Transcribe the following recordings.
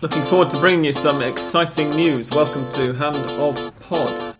Looking forward to bringing you some exciting news. Welcome to Hand of Pod.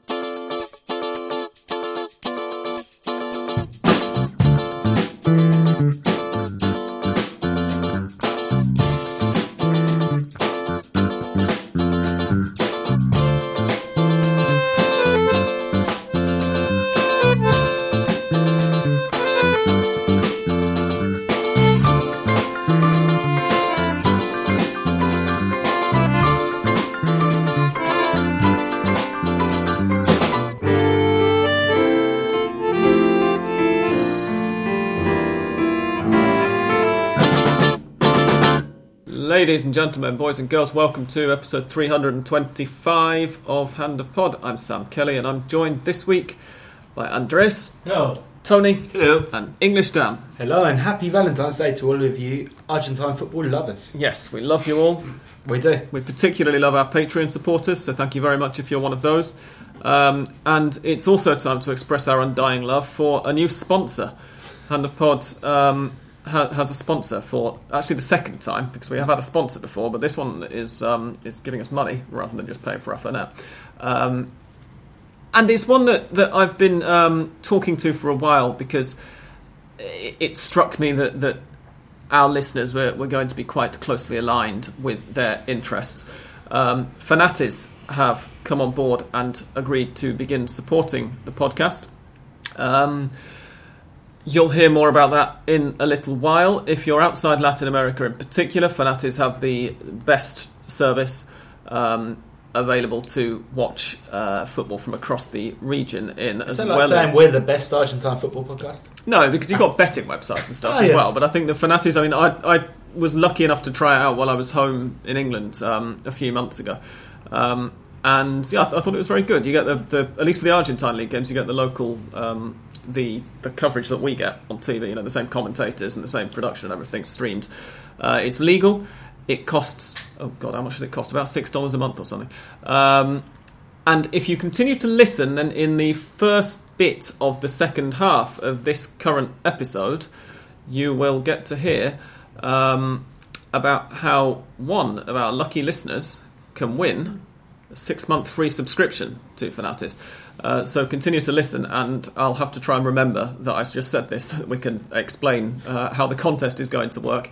Gentlemen, boys and girls, welcome to episode 325 of Hand of Pod. I'm Sam Kelly and I'm joined this week by Andres, Hello. Tony, Hello. and English Dan. Hello and happy Valentine's Day to all of you Argentine football lovers. Yes, we love you all. We do. We particularly love our Patreon supporters, so thank you very much if you're one of those. Um, and it's also time to express our undying love for a new sponsor. Hand of Pod um, ha- has a sponsor for actually the second time because we have had a sponsor before, but this one is um, is giving us money rather than just paying for our phone Um, and it's one that, that I've been um, talking to for a while because it, it struck me that, that our listeners were, were going to be quite closely aligned with their interests. Um, Fanatiz have come on board and agreed to begin supporting the podcast. Um, you'll hear more about that in a little while. If you're outside Latin America in particular, Fanatiz have the best service um, available to watch uh, football from across the region in as that like well saying as we're the best Argentine football podcast? no, because you've got betting websites and stuff Oh, as yeah. well. But I think the Fanatiz, I mean, I, I was lucky enough to try it out while I was home in England um, a few months ago. Um, and yeah, I, th- I thought it was very good. You get the, the at least for the Argentine league games, you get the local um, the the coverage that we get on TV. You know, the same commentators and the same production and everything streamed. Uh, it's legal. It costs oh god, how much does it cost? About six dollars a month or something. Um, and if you continue to listen, then in the first bit of the second half of this current episode, you will get to hear um, about how one of our lucky listeners can win a six month free subscription to Fanatiz. Uh, so continue to listen, and I'll have to try and remember that I just said this so that we can explain uh, how the contest is going to work.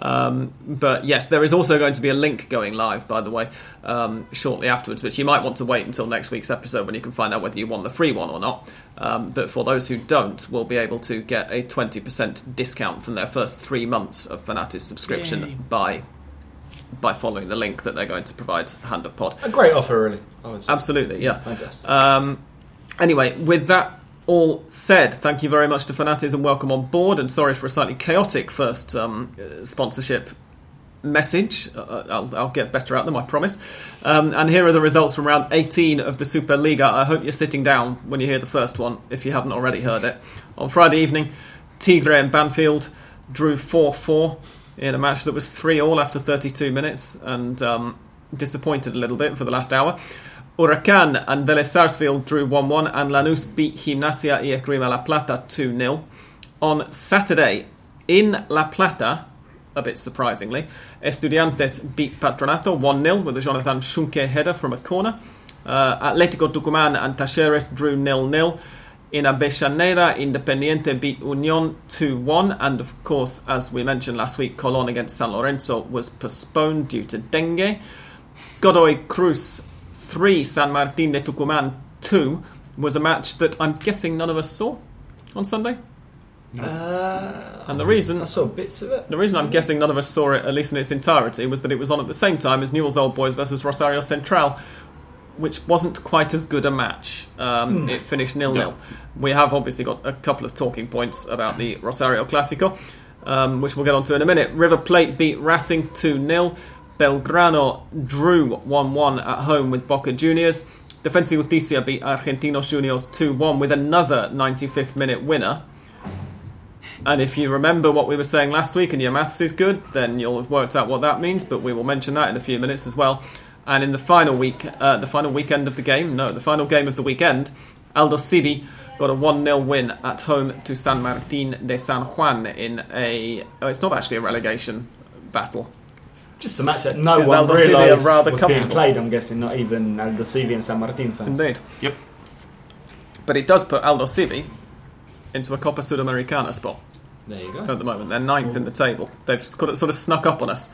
Um, but yes, there is also going to be a link going live, by the way, um, shortly afterwards, which you might want to wait until next week's episode when you can find out whether you want the free one or not. Um, but for those who don't, will be able to get a 20% discount from their first three months of Fanatiz subscription Yay. by by following the link that they're going to provide Hand of Pod. A great offer, really. Absolutely, yeah. Fantastic. Um, anyway, with that all said, thank you very much to Fanatiz and welcome on board. And sorry for a slightly chaotic first um, uh, sponsorship message. Uh, I'll, I'll get better at them, I promise. Um, and here are the results from round 18 of the Superliga. I hope you're sitting down when you hear the first one, if you haven't already heard it. On Friday evening, Tigre and Banfield drew 4 4 in a match that was 3 all after 32 minutes and um, disappointed a little bit for the last hour. Huracan and Vélez Sarsfield drew 1 1, and Lanús beat Gimnasia y Esgrima La Plata 2 0. On Saturday, in La Plata, a bit surprisingly, Estudiantes beat Patronato 1 0 with a Jonathan Schunke header from a corner. Uh, Atletico Tucumán and Talleres drew 0 0. In Avellaneda, Independiente beat Union 2 1. And of course, as we mentioned last week, Colón against San Lorenzo was postponed due to dengue. Godoy Cruz 3, San Martín de Tucumán 2 was a match that I'm guessing none of us saw on Sunday. Uh, And the reason I saw bits of it. the reason I'm guessing none of us saw it, at least in its entirety, was that it was on at the same time as Newell's Old Boys versus Rosario Central, which wasn't quite as good a match. Um, It finished nil nil. We have obviously got a couple of talking points about the Rosario Clásico, um, which we'll get onto in a minute. River Plate beat Racing 2 0. Belgrano drew 1 1 at home with Boca Juniors. Defensa y Justicia beat Argentinos Juniors 2 1 with another 95th minute winner. And if you remember what we were saying last week and your maths is good, then you'll have worked out what that means, but we will mention that in a few minutes as well. And in the final week, uh, the final weekend of the game, no, the final game of the weekend, Aldosivi got a 1 0 win at home to San Martin de San Juan in a. Oh, it's not actually a relegation battle. Just a match that no Is one Aldosivi realised rather was being played. I'm guessing not even Aldosivi and San Martin fans. Indeed. Yep. But it does put Aldosivi into a Copa Sudamericana spot There you go. at the moment. They're ninth in the table. They've sort of, sort of snuck up on us.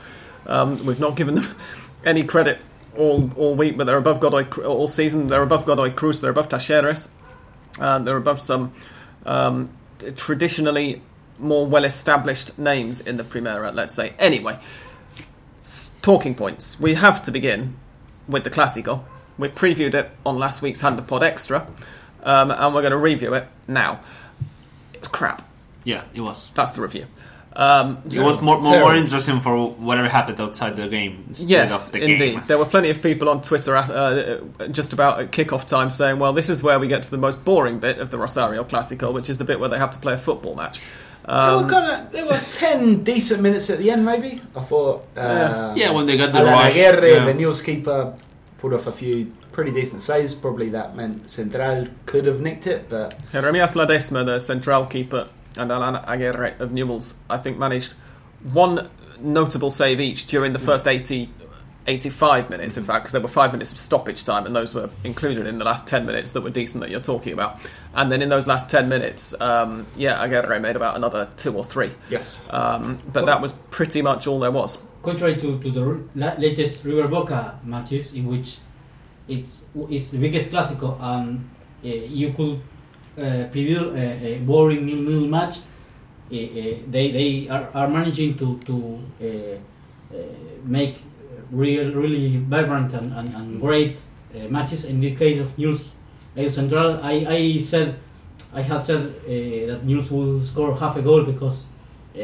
Um, we've not given them any credit all all week, but they're above Godoy all season. They're above Godoy Cruz. They're above Talleres. Um, they're above some um, traditionally more well-established names in the Primera. Let's say. Anyway, talking points. We have to begin with the Clásico. We previewed it on last week's Hand of Pod Extra, um, and we're going to review it now. It was crap. Yeah, it was. That's the review. Um, It was more, more, more interesting for whatever happened outside the game yes, of the indeed. game. There were plenty of people on Twitter uh, just about at kickoff time saying, well, this is where we get to the most boring bit of the Rosario Clásico, which is the bit where they have to play a football match. there, Um, were kinda, there were 10 decent minutes at the end, maybe. I thought. Uh, Yeah, when they got the Alan rush. Aguirre, yeah. the News keeper, pulled off a few pretty decent saves. Probably that meant Central could have nicked it, but Jeremias Ledesma, the central keeper, and Alan Aguirre of Newell's, I think, managed one notable save each during the first 80, 85 minutes, in fact, because there were five minutes of stoppage time, and those were included in the last 10 minutes that were decent that you're talking about. And then in those last 10 minutes, um, yeah, Aguirre made about another two or three. yes. Um, but that was pretty much all there was. contrary to, to the r- la- latest River Boca matches in which it is the biggest Clásico and uh, you could uh, preview a, a boring nil-nil match, uh, uh, they, they are, are managing to, to uh, uh, make real, really vibrant and, and, and great uh, matches. In the case of News Central, I, I said I had said uh, that News will score half a goal because uh,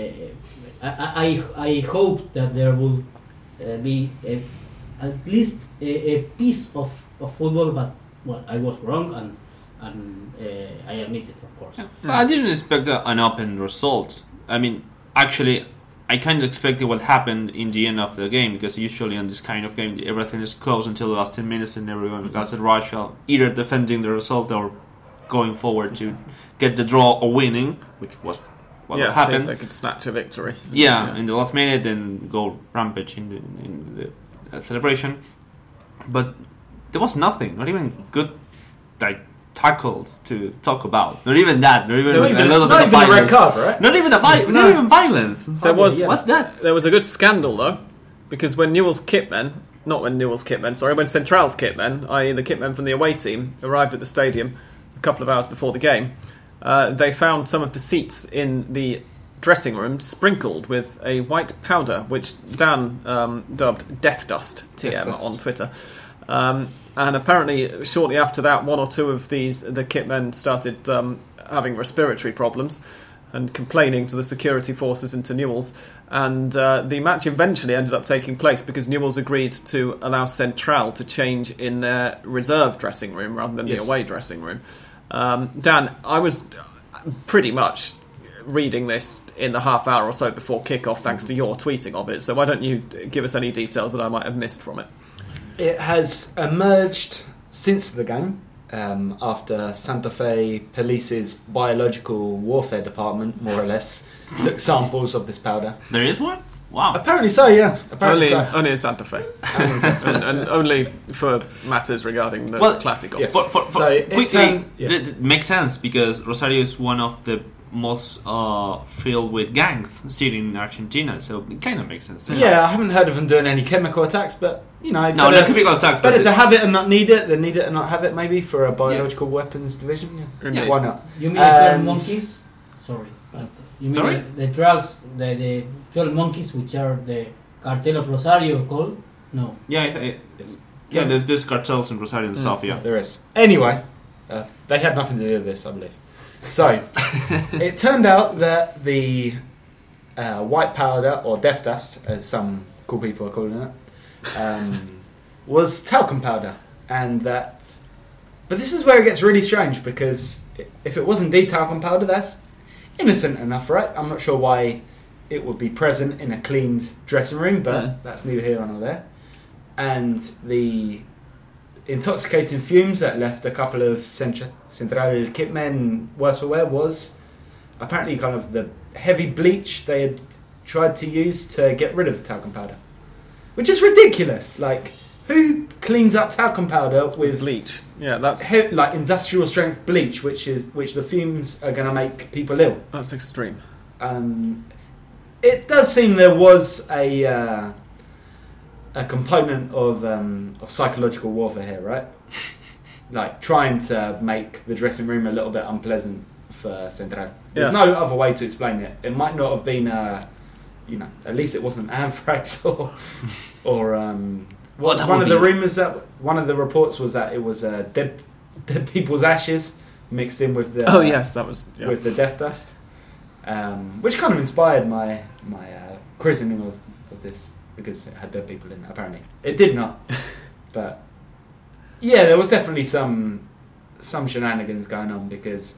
I, I, I hope that there will uh, be a, at least a, a piece of, of football, but well, I was wrong and and uh, I admit it, of course. But I didn't expect a, an open result. I mean, actually, I kind of expected what happened in the end of the game because usually in this kind of game, everything is close until the last 10 minutes and everyone gets a rush of either defending the result or going forward to get the draw or winning, which was what yeah, see if happened. they could snatch a victory. Yeah, in the last minute, then go rampage in the, in the uh, celebration. But there was nothing, not even good like tackles to talk about. Not even that. Not even There was a little not bit of even red violence. card, right? Not even a vi- No. not even violence. There was Yeah. What's that? There was a good scandal though, because when Newell's kitmen, not when Newell's kitmen, sorry, when Central's kitmen, i.e. the kitmen from the away team, arrived at the stadium a couple of hours before the game, uh, they found some of the seats in the dressing room sprinkled with a white powder, which Dan um, dubbed Death Dust TM Death Dust. on Twitter. Um, and apparently, shortly after that, one or two of these the kitmen started um, having respiratory problems and complaining to the security forces into Newell's. And uh, the match eventually ended up taking place because Newell's agreed to allow Central to change in their reserve dressing room rather than Yes. the away dressing room. Um, Dan, I was pretty much reading this in the half hour or so before kickoff, thanks to your tweeting of it. So why don't you give us any details that I might have missed from it? It has emerged since the game um, after Santa Fe Police's biological warfare department, more or less, took samples of this powder. There is one. Wow. Apparently so, yeah. Apparently Only, so. only in Santa Fe, and, and only for matters regarding the Well, Clásico. yes. For, for, for So it quickly, turns- yeah. it, it makes sense because Rosario is one of the most uh, filled with gangs sitting in Argentina, so it kind of makes sense. Yeah, I haven't heard of them doing any chemical attacks, but you know, No, better, not chemical attacks, better but to have it and not need it than need it and not have it. Maybe for a biological weapons division. Yeah. Indeed. why not? You mean the 12 monkeys? Sorry. But you mean Sorry? The, the drugs, the, the 12 monkeys, which are the Cartel of Rosario called? No. yeah, I, I, Yes. yeah. There's, there's cartels in Rosario and Mm. stuff. Yeah. There is. Anyway, uh, they had nothing to do with this, I believe. So, it turned out that the uh, white powder, or death dust, as some cool people are calling it, um, was talcum powder. And that. But this is where it gets really strange because if it was indeed talcum powder, that's innocent enough, right? I'm not sure why it would be present in a cleaned dressing room, but Yeah. that's neither here nor there. And the intoxicating fumes that left a couple of Centra- Central kitmen worse for wear was apparently kind of the heavy bleach they had tried to use to get rid of the talcum powder. which is ridiculous. Like, who cleans up talcum powder with Bleach. Yeah, that's he- like industrial strength bleach, which is which the fumes are going to make people ill? that's extreme. Um, it does seem there was a uh, a component of um, of psychological warfare here, right? like trying to make the dressing room a little bit unpleasant for Central. There's Yeah. no other way to explain it. It might not have been, uh, you know, at least it wasn't anthrax or or um, Well, what was one of the rumors that one of the reports was that it was uh, dead dead people's ashes mixed in with the Oh yes, that was. Yeah. with the death dust, um, which kind of inspired my my uh, christening of, of this because it had dead people in it. Apparently, it did not, but yeah, there was definitely some some shenanigans going on because.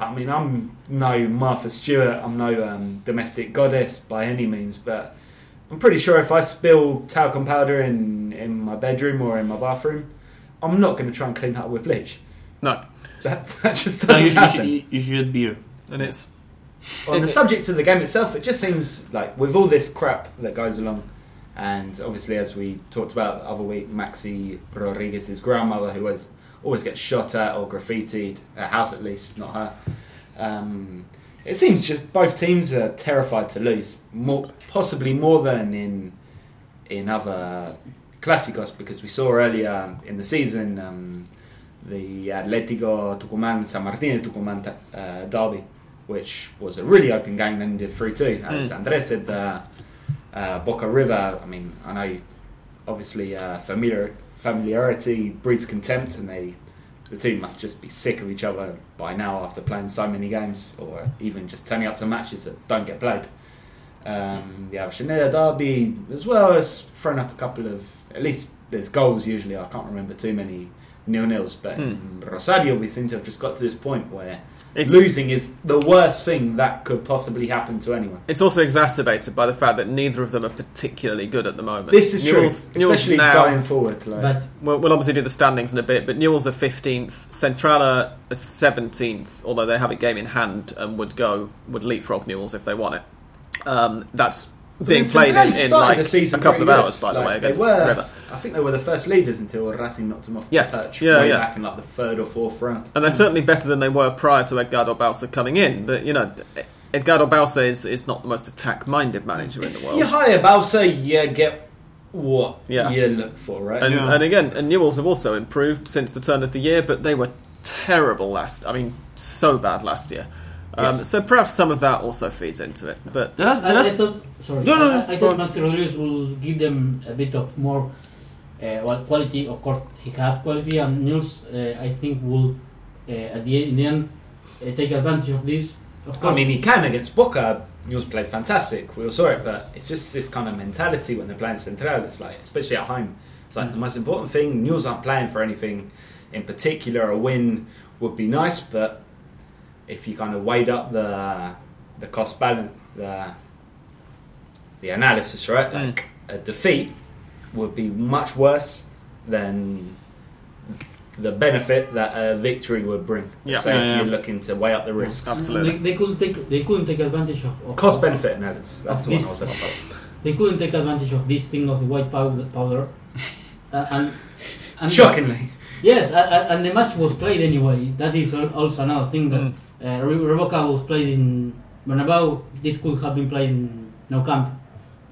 I mean, I'm no Martha Stewart. I'm no um, domestic goddess by any means, but I'm pretty sure if I spill talcum powder in, in my bedroom or in my bathroom, I'm not going to try and clean that up with bleach. No, That, that just No, doesn't you, you, happen. should, you, you should beer. and it's On the subject of the game itself, it just seems like with all this crap that goes along, and obviously as we talked about the other week, Maxi Rodriguez's grandmother, who was always gets shot at or graffitied, a house at least, not her. Um, it seems just both teams are terrified to lose, more, possibly more than in in other clásicos, because we saw earlier in the season um, the Atletico Tucumán San Martín Tucumán uh, derby, which was a really open game and ended 3 2. As Mm. Andres said, the uh, Boca River, I mean, I know obviously uh, familiar, familiarity breeds contempt, and they the two must just be sick of each other by now after playing so many games, or even just turning up to matches that don't get played. Um, the Avellaneda derby, as well as thrown up a couple of, at least there's goals usually. I can't remember too many nil nils, but in Rosario we seem to have just got to this point where it's losing is the worst thing that could possibly happen to anyone. it's also exacerbated by the fact that neither of them are particularly good at the moment. This is Newell's- true, Newell's especially now, going forward. Like, But We'll, we'll obviously do the standings in a bit, but Newell's are fifteenth, Centrala are seventeenth, although they have a game in hand and would go would leapfrog Newell's if they won it. Um, that's being played in, in like the season a couple of good. hours, by the way, they against were- River. I think they were the first leaders until Racing knocked them off Yes, the perch yeah, way yeah. back in like the third or fourth round. And they're certainly better than they were prior to Edgardo Bauza coming in. But you know, Edgardo Bauza is, is not the most attack-minded manager in the world. You hire Bauza, you get what Yeah. you look for, right? And, Yeah. and again, and Newell's have also improved since the turn of the year, but they were terrible last. I mean, so bad last year. Um, Yes. So perhaps some of that also feeds into it. But The last, I, I thought, sorry, No, no, I, no, I go thought Maxi Rodriguez will give them a bit of more uh, quality. Of course, he has quality, and Nils, uh, I think, will uh, at the in the end uh, take advantage of this. Of I course, mean, he can against Boca. Newell's played fantastic. We all saw it, but it's just this kind of mentality when they're playing Central. It's like, especially at home, it's like the most important thing. Newell's aren't playing for anything in particular. A win would be nice, but if you kind of weighed up the the cost balance, the the analysis, right? Mm. A defeat would be much worse than the benefit that a victory would bring. Yeah. Say Yeah, if yeah. you're looking to weigh up the risks. Absolutely. They, they could take they couldn't take advantage of, of Cost benefit analysis. That's Of the one this- I was looking for. They couldn't take advantage of this thing of the white powder. powder. uh, and, and Shockingly. Yes, a- a- and the match was played anyway. That is also another thing that Mm. Uh, Re- Revoca was played in Bernabeu. This could have been played in Nou Camp.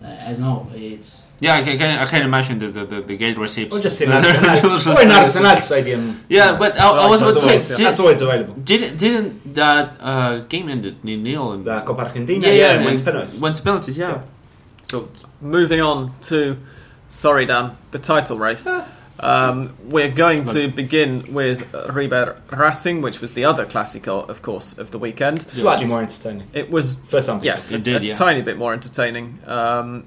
Uh, I don't know. It's yeah, I can, I can imagine the, the, the, the gate receipts. Or just in It was Arsenal. or in just- Arsenal Stadium. Yeah, but I, I was That's about to always- say, yeah. That's always available. didn't didn't that uh, game ended nil nil? and- The Copa Argentina, yeah, yeah, yeah, and went to and penalties. Went to penalties, yeah. Yeah. So moving on to, sorry Dan, the title race. Um, we're going to begin with River Racing, which was the other Classico, of course, of the weekend. Slightly more entertaining. It was For some people. Yes, a, It did, a yeah. tiny bit more entertaining. Um,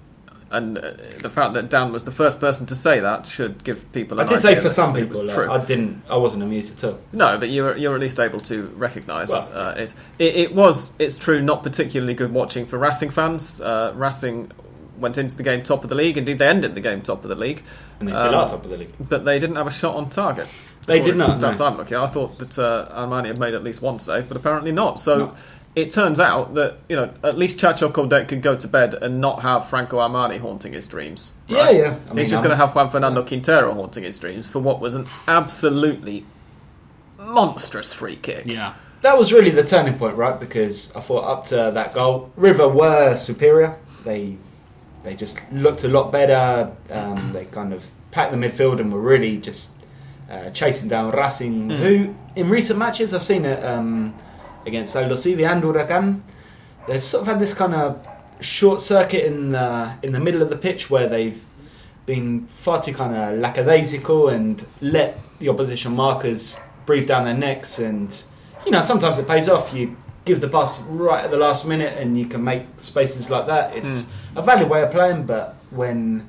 and uh, the fact that Dan was the first person to say that should give people. I An did say for that some it was people, true. uh, I didn't. I wasn't amused at all. no, but you're you're at least able to recognise Well. uh, it. it. It was, it's true, not particularly good watching for Racing fans. Uh, Racing went into the game top of the league. Indeed, they ended the game top of the league, And they still Um, are top of the league. but they didn't have a shot on target. They did to not, The stats no. I'm looking. I thought that uh, Armani had made at least one save, but apparently not. So. No. it turns out that you know at least Chacho Coudet could go to bed and not have Franco Armani haunting his dreams. Yeah, yeah. I He's just I'm- going to have Juan Fernando Quintero haunting his dreams for what was an absolutely monstrous free kick. Yeah. that was really the turning point, right? Because I thought up to that goal, River were superior. They they just looked a lot better. Um, they kind of packed the midfield and were really just uh, chasing down Racing, Mm. who in recent matches I've seen it um, against Aldosivi and Huracan. They've sort of had this kind of short circuit in the, in the middle of the pitch where they've been far too kind of lackadaisical and let the opposition markers breathe down their necks and you know sometimes it pays off you give the pass right at the last minute and you can make spaces like that it's a valid way of playing but when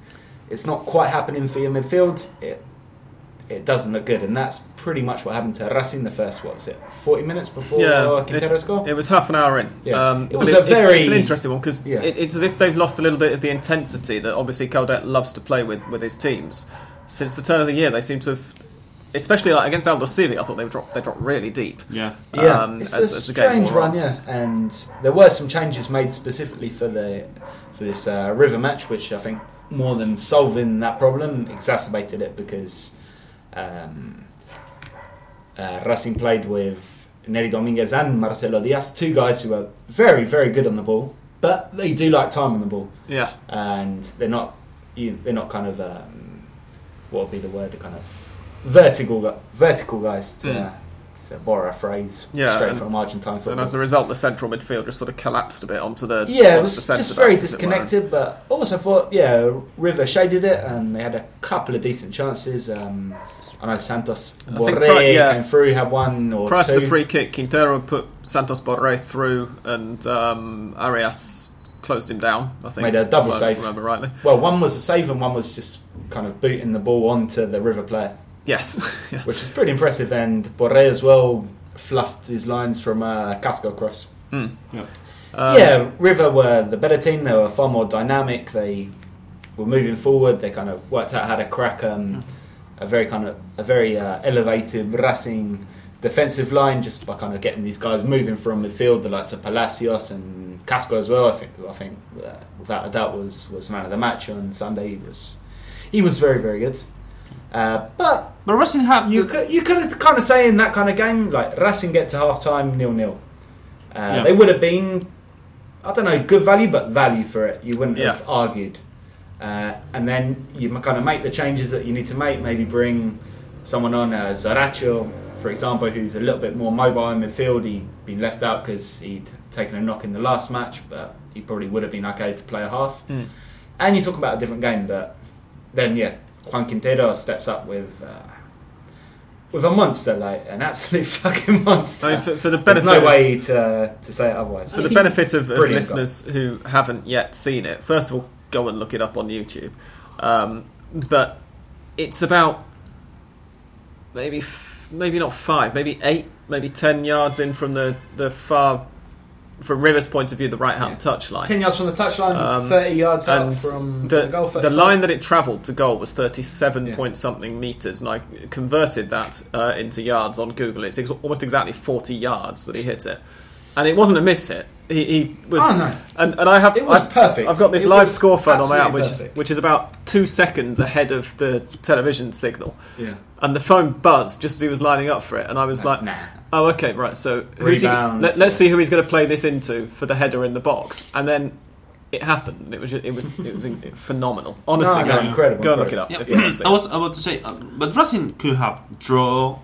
it's not quite happening for your midfield it it doesn't look good and that's pretty much what happened to Racing the first what was it 40 minutes before Yeah, Quintero it's- scored it was half an hour in. Yeah. Um, It but was it- a it's- it's, an interesting one because Yeah. it, it's as if they've lost a little bit of the intensity that obviously Coudet loves to play with with his teams. Since the turn of the year, they seem to have, especially like against Aldosivi, I thought they dropped they dropped really deep. Yeah. Yeah, um, it's as- a as strange run, on. yeah. And there were some changes made specifically for the for this uh, River match, which I think more than solving that problem exacerbated it because um, uh, Racing played with Nery Dominguez and Marcelo Diaz, two guys who are very very good on the ball, but they do like time on the ball, Yeah, and they're not you, they're not kind of um, what would be the word the kind of vertical vertical guys to. Mm. Uh, to borrow a phrase Yeah, straight and- from Argentine football. and as a result, the central midfield just sort of collapsed a bit onto the Yeah, it was just very disconnected, but also thought, yeah, River shaded it and they had a couple of decent chances. Um, I know Santos Borré pri- yeah. came through, had one or Prior two. to the free kick, Quintero put Santos Borré through, and um, Arias closed him down. I think Made a double if I save. Remember rightly? Well, one was a save and one was just kind of booting the ball onto the River player, Yes. Yeah. which is pretty impressive. And Borré as well fluffed his lines from a Casco cross. Mm. Yeah. Um, yeah, River were the better team. They were far more dynamic. They were moving forward. They kind of worked out how to crack um, a very kind of a very uh, elevated Racing defensive line just by kind of getting these guys moving from midfield. The likes of Palacios and Casco as well. I think I think uh, without a doubt was was man of the match on Sunday. He was he was very very good. Uh, but But Racing have you could you could kind of say in that kind of game like Racing get to half time nil nil. Uh, Yeah. They would have been I don't know good value, but value for it. You wouldn't have argued. Uh, and then you kind of make the changes that you need to make. Maybe bring someone on uh, Zaracho, for example, who's a little bit more mobile in midfield. He'd been left out because he'd taken a knock in the last match, but he probably would have been okay to play a half. Mm. And you talk about a different game, but then yeah, Juan Quintero steps up with uh, with a monster, like an absolute fucking monster. I mean, for, for the There's benefit no of- way to to say it otherwise. For the benefit of, of listeners who haven't yet seen it, first of all, go and look it up on YouTube. Um, but it's about maybe maybe not five, maybe eight, maybe ten yards in from the the far from River's point of view, the right hand Yeah. touch line. Ten yards from the touchline, Um, thirty yards out from, from the, the goal. the line that it travelled to goal was 37 Yeah. point something metres, and I converted that uh, into yards on Google. It's ex- almost exactly 40 yards that he hit it. And it wasn't a miss hit. He, he was. Oh, no. And, and I have. It was I've, perfect. I've got this It live was score phone on my app, absolutely which is, which is about two seconds ahead of the television signal. Yeah. And the phone buzzed just as he was lining up for it, and I was like, nah. "Oh, okay, right. So who's he, Rebounds. let, us see who he's going to play this into for the header in the box." And then it happened. It was ju- it was it was phenomenal. Honestly, No, go, incredible, go and look it up Yeah, if you. I was about to say, uh, but Racing could have draw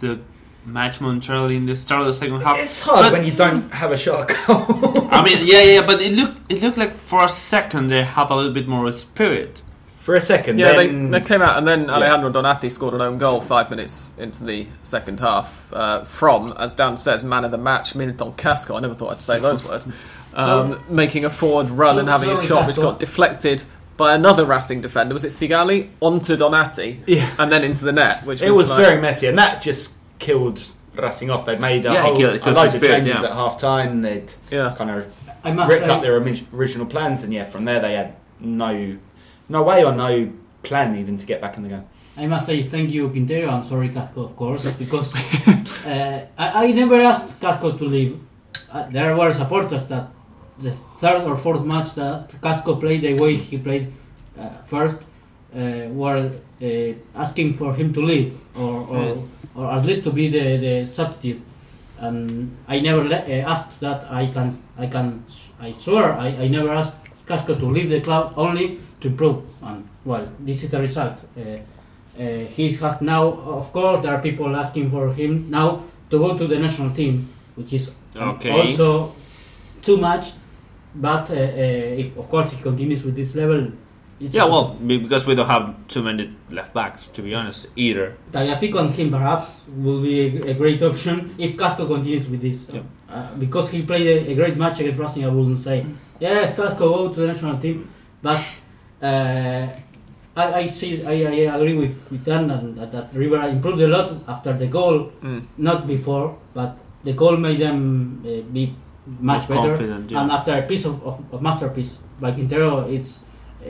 the match momentarily in the start of the second half. It's hard But- when you don't have a shot. I mean, yeah, yeah, but it looked it looked like for a second they had a little bit more spirit. For a second, Yeah, then they, they came out, and then Yeah. Alejandro Donati scored an own goal five minutes into the second half uh, from, as Dan says, man of the match, Milton Casco. I never thought I'd say those words. Um, making a forward run So- and having a sorry, shot which got deflected by another Racing defender. Was it Sigali onto Donati Yeah. and then into the net? Which it was like- very messy, and that just killed Racing off. They'd made a Yeah, whole killed- a killed load of spirit, changes yeah. at half time. They'd yeah. kind of I must ripped say, up their original plans, and yeah, from there they had no no way or no plan even to get back in the game. I must say thank you, Quintero, and sorry, Casco, of course, because uh, I, I never asked Casco to leave. uh, there were supporters that the third or fourth match that Casco played the way he played uh, first uh, were uh, asking for him to leave or or, or at least to be the, the substitute. And I never le- uh, asked that. I can I can I swear I, I never asked Casco to leave the club only to improve. And well, this is the result. Uh, uh, he has now, of course, there are people asking for him now to go to the national team, which is Okay. also too much. But uh, uh, if, of course, he continues with this level. It's Yeah, well, because we don't have too many left backs, to be honest, either. Tagliafico on him perhaps will be a, a great option if Casco continues with this. Yeah. Uh, because he played a, a great match against Racing, I wouldn't say, yes, Casco go to the national team. But uh, I, I see, I, I agree with, with Dan that, that, that River improved a lot after the goal, Mm. not before, but the goal made them uh, be much More better. yeah. And after a piece of, of, of masterpiece by Quintero, it's uh,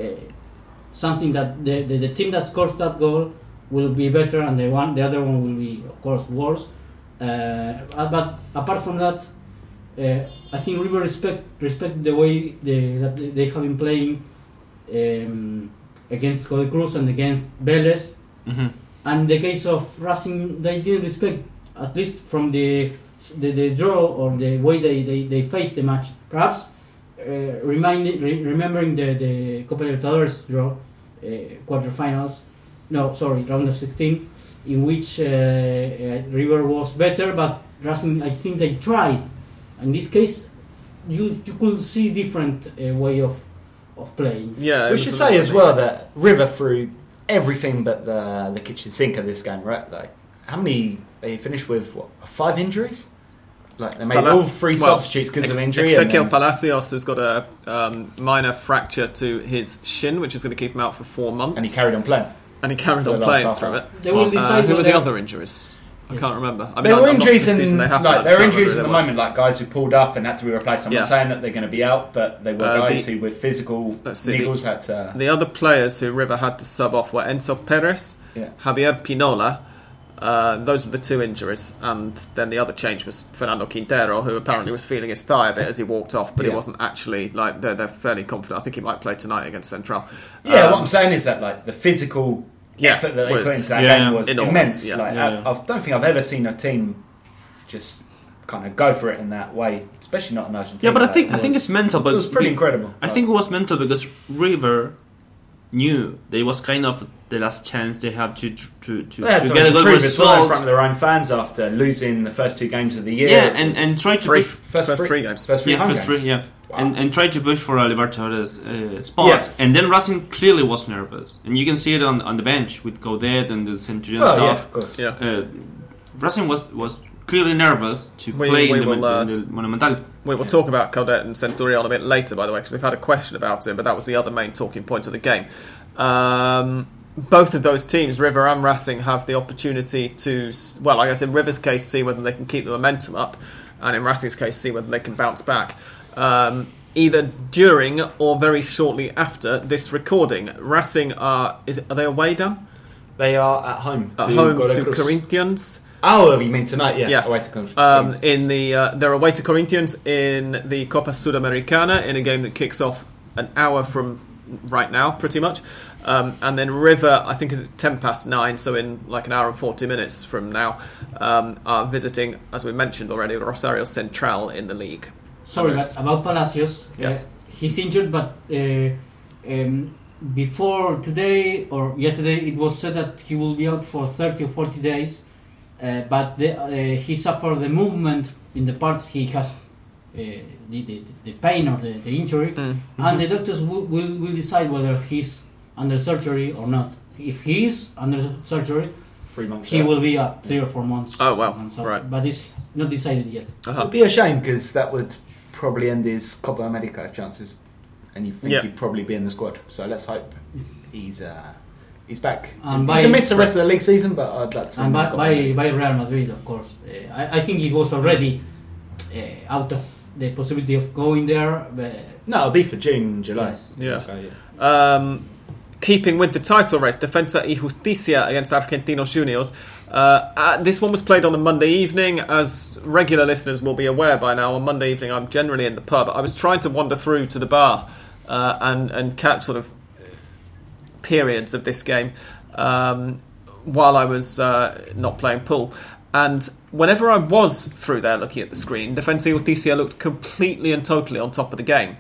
something that the, the, the team that scores that goal will be better, and the one the other one will be of course worse. Uh, but apart from that, uh, I think River respect respect the way they, that they- have been playing um, against Godoy Cruz and against Vélez. hmm And the case of Racing, they didn't respect, at least from the the, the draw or the way they, they, they faced the match. Perhaps uh, reminding, re- remembering the, the Copa Libertadores draw, uh, quarterfinals, no, sorry, round of 16, in which uh, uh, River was better, but Racing, I think they tried. In this case, you you could see different uh, way of of playing. Yeah, we should say as well that River threw everything but the the kitchen sink of this game, right? Like how many they finished with? What five injuries? Like they made Pala- all three well, substitutes because of Ex- injury. and Ezequiel then- Palacios has got a um, minor fracture to his shin, which is going to keep him out for four months. and he carried on playing. And he carried on playing half through it. They will Uh, decide who were the other injuries? I can't remember. I mean, there were I'm injuries in like there I were injuries remember at the were. moment, like guys who pulled up and had to be replaced. I'm Yeah. not saying that they're going to be out, but they were Uh, guys the- who with physical Let's the- niggles had to. The other players who River had to sub off were Enzo Perez, Yeah. Javier Pinola. Uh, those were the two injuries, and then the other change was Fernando Quintero, who apparently was feeling his thigh a bit as he walked off, but he wasn't actually like they're, they're fairly confident. I think he might play tonight against Central. Yeah, Um, what I'm saying is that like the physical Yeah, effort that they was- put into that yeah, game was enormous, immense. yeah. Like Yeah. I, I don't think I've ever seen a team just kind of go for it in that way, especially not in Argentina. Yeah, but I think it I think it's mental. But it was pretty we- incredible. I think it was mental because River knew they was kind of the last chance they had to to to, they had to get a to good prove as well in front of their own fans after losing the first two games of the year. Yeah, and and try to Three. push. First three games. First three Yeah, home first three, games. yeah. Wow. And, and try to push for a Libertadores uh, spot. Yeah. And then Racing clearly was nervous. And you can see it on, on the bench with Coudet and the Centurion Well, yeah, stuff. of course. Yeah. Uh, Racing was, was clearly nervous to We- play we in, the, will, uh, in the Monumental. We will talk about Coudet and Centurion a bit later, by the way, because we've had a question about it, but that was the other main talking point of the game. Um, both of those teams, River and Racing, have the opportunity to, well, I guess in River's case, see whether they can keep the momentum up, and in Racing's case, see whether they can bounce back. Um, either during or very shortly after this recording. Racing are, is it, are they away, Dan? They are at home. At to home Godoy to Cruz. Corinthians. Oh, you mean tonight? Yeah, Yeah. away to Corinthians. Um, in the uh, they're away to Corinthians in the Copa Sudamericana in a game that kicks off an hour from right now, pretty much. Um, and then River, I think, is at ten past nine, so in like an hour and forty minutes from now, um, are visiting, as we mentioned already, Rosario Central in the league. Sorry, but about Palacios, Yes. uh, he's injured, but uh, um, before today or yesterday, it was said that he will be out for 30 or 40 days. Uh, but the, uh, he suffered the movement in the part he has, uh, the, the, the pain or the, the injury, Mm. and the doctors will, will, will decide whether he's under surgery or not. If he is under surgery, Three months. he out. will be up three or four months. Oh, wow. and so- Right. But it's not decided yet. Uh-huh. It'd be a shame because that would probably end his Copa America chances, and you think Yeah. he'd probably be in the squad. So let's hope he's uh, he's back. And he by- can miss the rest of the league season, but I'd like to. see and by, by, by Real Madrid, of course. Uh, I, I think he was already uh, out of the possibility of going there. But no, it'll be for June, July. Yes. Yeah. Okay, yeah. Um, keeping with the title race, Defensa y Justicia against Argentinos Juniors. Uh, uh, this one was played on a Monday evening. As regular listeners will be aware by now, on Monday evening I'm generally in the pub. I was trying to wander through to the bar uh, and and catch sort of periods of this game um, while I was uh, not playing pool. And whenever I was through there looking at the screen, Defensa y Justicia looked completely and totally on top of the game.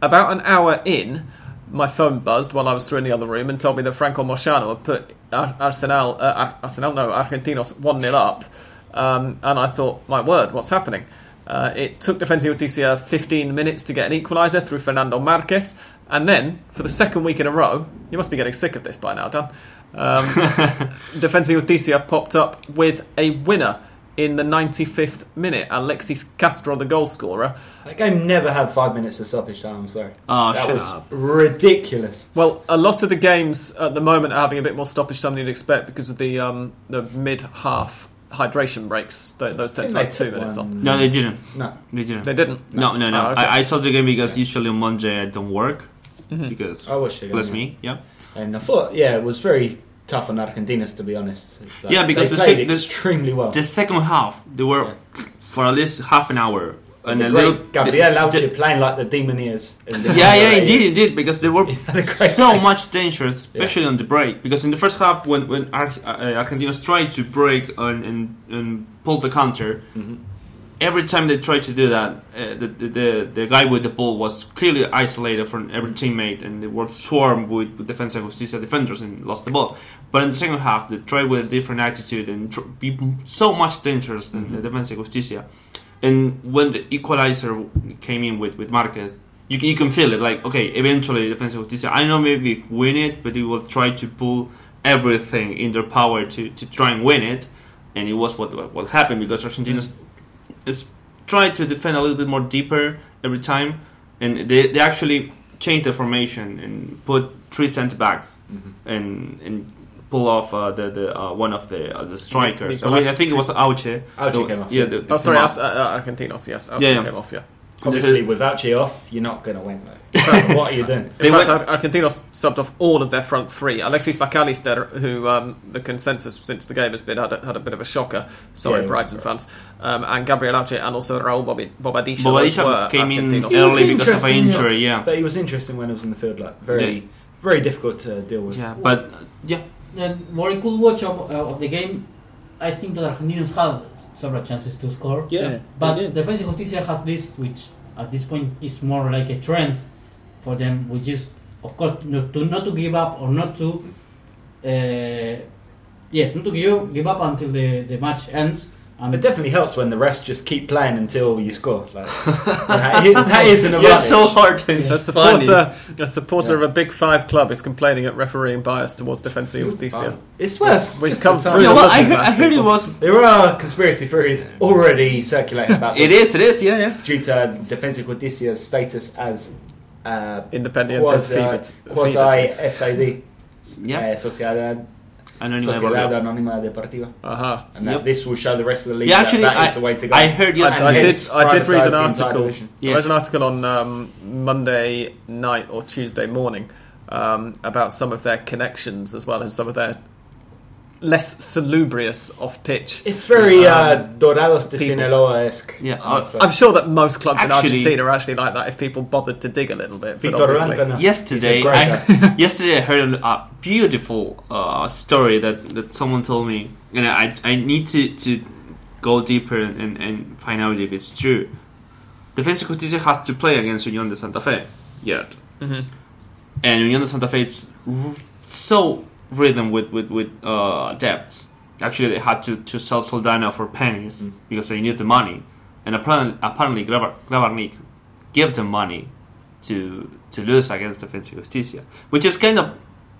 About an hour in, my phone buzzed while I was through in the other room and told me that Franco Moyano had put Ar- Arsenal, uh, Arsenal, no, Argentinos 1 0 up. Um, and I thought, my word, what's happening? Uh, it took Defensa Justicia 15 minutes to get an equaliser through Fernando Marquez. And then, for the second week in a row, you must be getting sick of this by now, Dan. Um, Defensa Justicia popped up with a winner in the 95th minute. Alexis Castro, the goal scorer. That game never had five minutes of stoppage time. I'm sorry. Oh, that shut was up. ridiculous. Well, a lot of the games at the moment are having a bit more stoppage time than you'd expect because of the um, the mid half hydration breaks. Th- Those tend to I take think two minutes took on. No, they didn't. No. They didn't. They didn't. No, no, no. Oh, okay. I, I saw the game because usually on Monday I don't work because I watched it. bless me. Yeah. And I thought, yeah, it was very tough on Argentinas to be honest. Like, Yeah, because they the played se- extremely well. The second half, they were for at least half an hour. And the a great little, Gabriel the- Hauche the- playing like the Demoneers. in the yeah, yeah, indeed, indeed, because they were so much danger, especially on the break. Because in the first half, when when Ar- uh, Argentinos tried to break and, and and pull the counter, Mhm. Every time they tried to do that, uh, the, the the guy with the ball was clearly isolated from every teammate, and they were swarmed with, with Defensa y Justicia defenders and lost the ball. But in the second half, they tried with a different attitude and tr- be so much dangerous than the defensive Justicia. And when the equalizer came in with, with Marquez, you can, you can feel it. Like, okay, eventually defensive Justicia, I know maybe win it, but they will try to pull everything in their power to, to try and win it. And it was what what, happened because Argentinos is tried to defend a little bit more deeper every time, and they, they actually changed the formation and put three centre backs Mhm. and and pull off uh, the the uh, one of the uh, the strikers. I, mean, I think it was Hauche. Hauche came off, Yeah. yeah. The, the Oh, sorry, came As- off. uh, uh, Argentinos, yes. Hauche Yeah, yeah. came off, yeah. Obviously, without you off, you're not going to win. Like, what are you doing? In They fact, went- Ar- Argentinos subbed off all of their front three. Alexis Mac Allister, who um, the consensus since the game has been had a, had a bit of a shocker. Sorry, Yeah, it Brighton fans. Um, and Gabriel Hauche and also Raul Bobi- Bobadilla. Bobadilla those were came in Argentinos. early because of an interesting, injury, yeah. But he was interesting when he was in the field. Like, very, Yeah. very difficult to deal with. Yeah, but uh, yeah, And more cool watch of, uh, of the game, I think that Argentinos had several chances to score. Yeah, But they did. Defensa y Justicia has this, which at this point is more like a trend for them, which is, of course, not to not to give up or not to, uh, yes, not to give give up until the, the match ends. And It definitely helps when the refs just keep playing until you score. Like, that, is, that is an yeah, advantage. so hard to A supporter, a supporter of a Big Five club is complaining at refereeing bias towards Defensa y Justicia. It's worse. We've just come through Yeah, well, I Muslim heard, I heard it was. There are conspiracy theories already circulating about It this is, it is, yeah, yeah. due to Defensa y Justicia's status as uh, Independiente quasi, Fever- quasi Fever- SAD, Yeah. uh, Sociedad, Anonymous Sociedad Deportivo. Anónima Deportiva, Uh-huh. and that Yep. this will show the rest of the league Yeah, that actually, that is I- the way to go. I heard I, yesterday. I did. hence I did read privatise an the entire article. division. I read an article on um, Monday night or Tuesday morning um, about some of their connections as well and some of their less salubrious off-pitch. It's very uh, Um, Dorados de people. Sinaloa esque. Yeah, I'm sure that most clubs in Argentina are actually like that if people bothered to dig a little bit. But Victor obviously, Blanco, no. yesterday He's a great I, yesterday I heard a, a beautiful uh, story that, that someone told me and I, I need to, to go deeper and, and, and find out if it's true Defensa y Justicia has to play against Unión de Santa Fe yet Mhm. and Unión de Santa Fe is so ridden with, with, with uh, debts actually they had to, to sell Soldano for pennies Mm. because they need the money and apparently, apparently Grabar, Grabarnik gave them money to to lose against Defensa y Justicia, which is kind of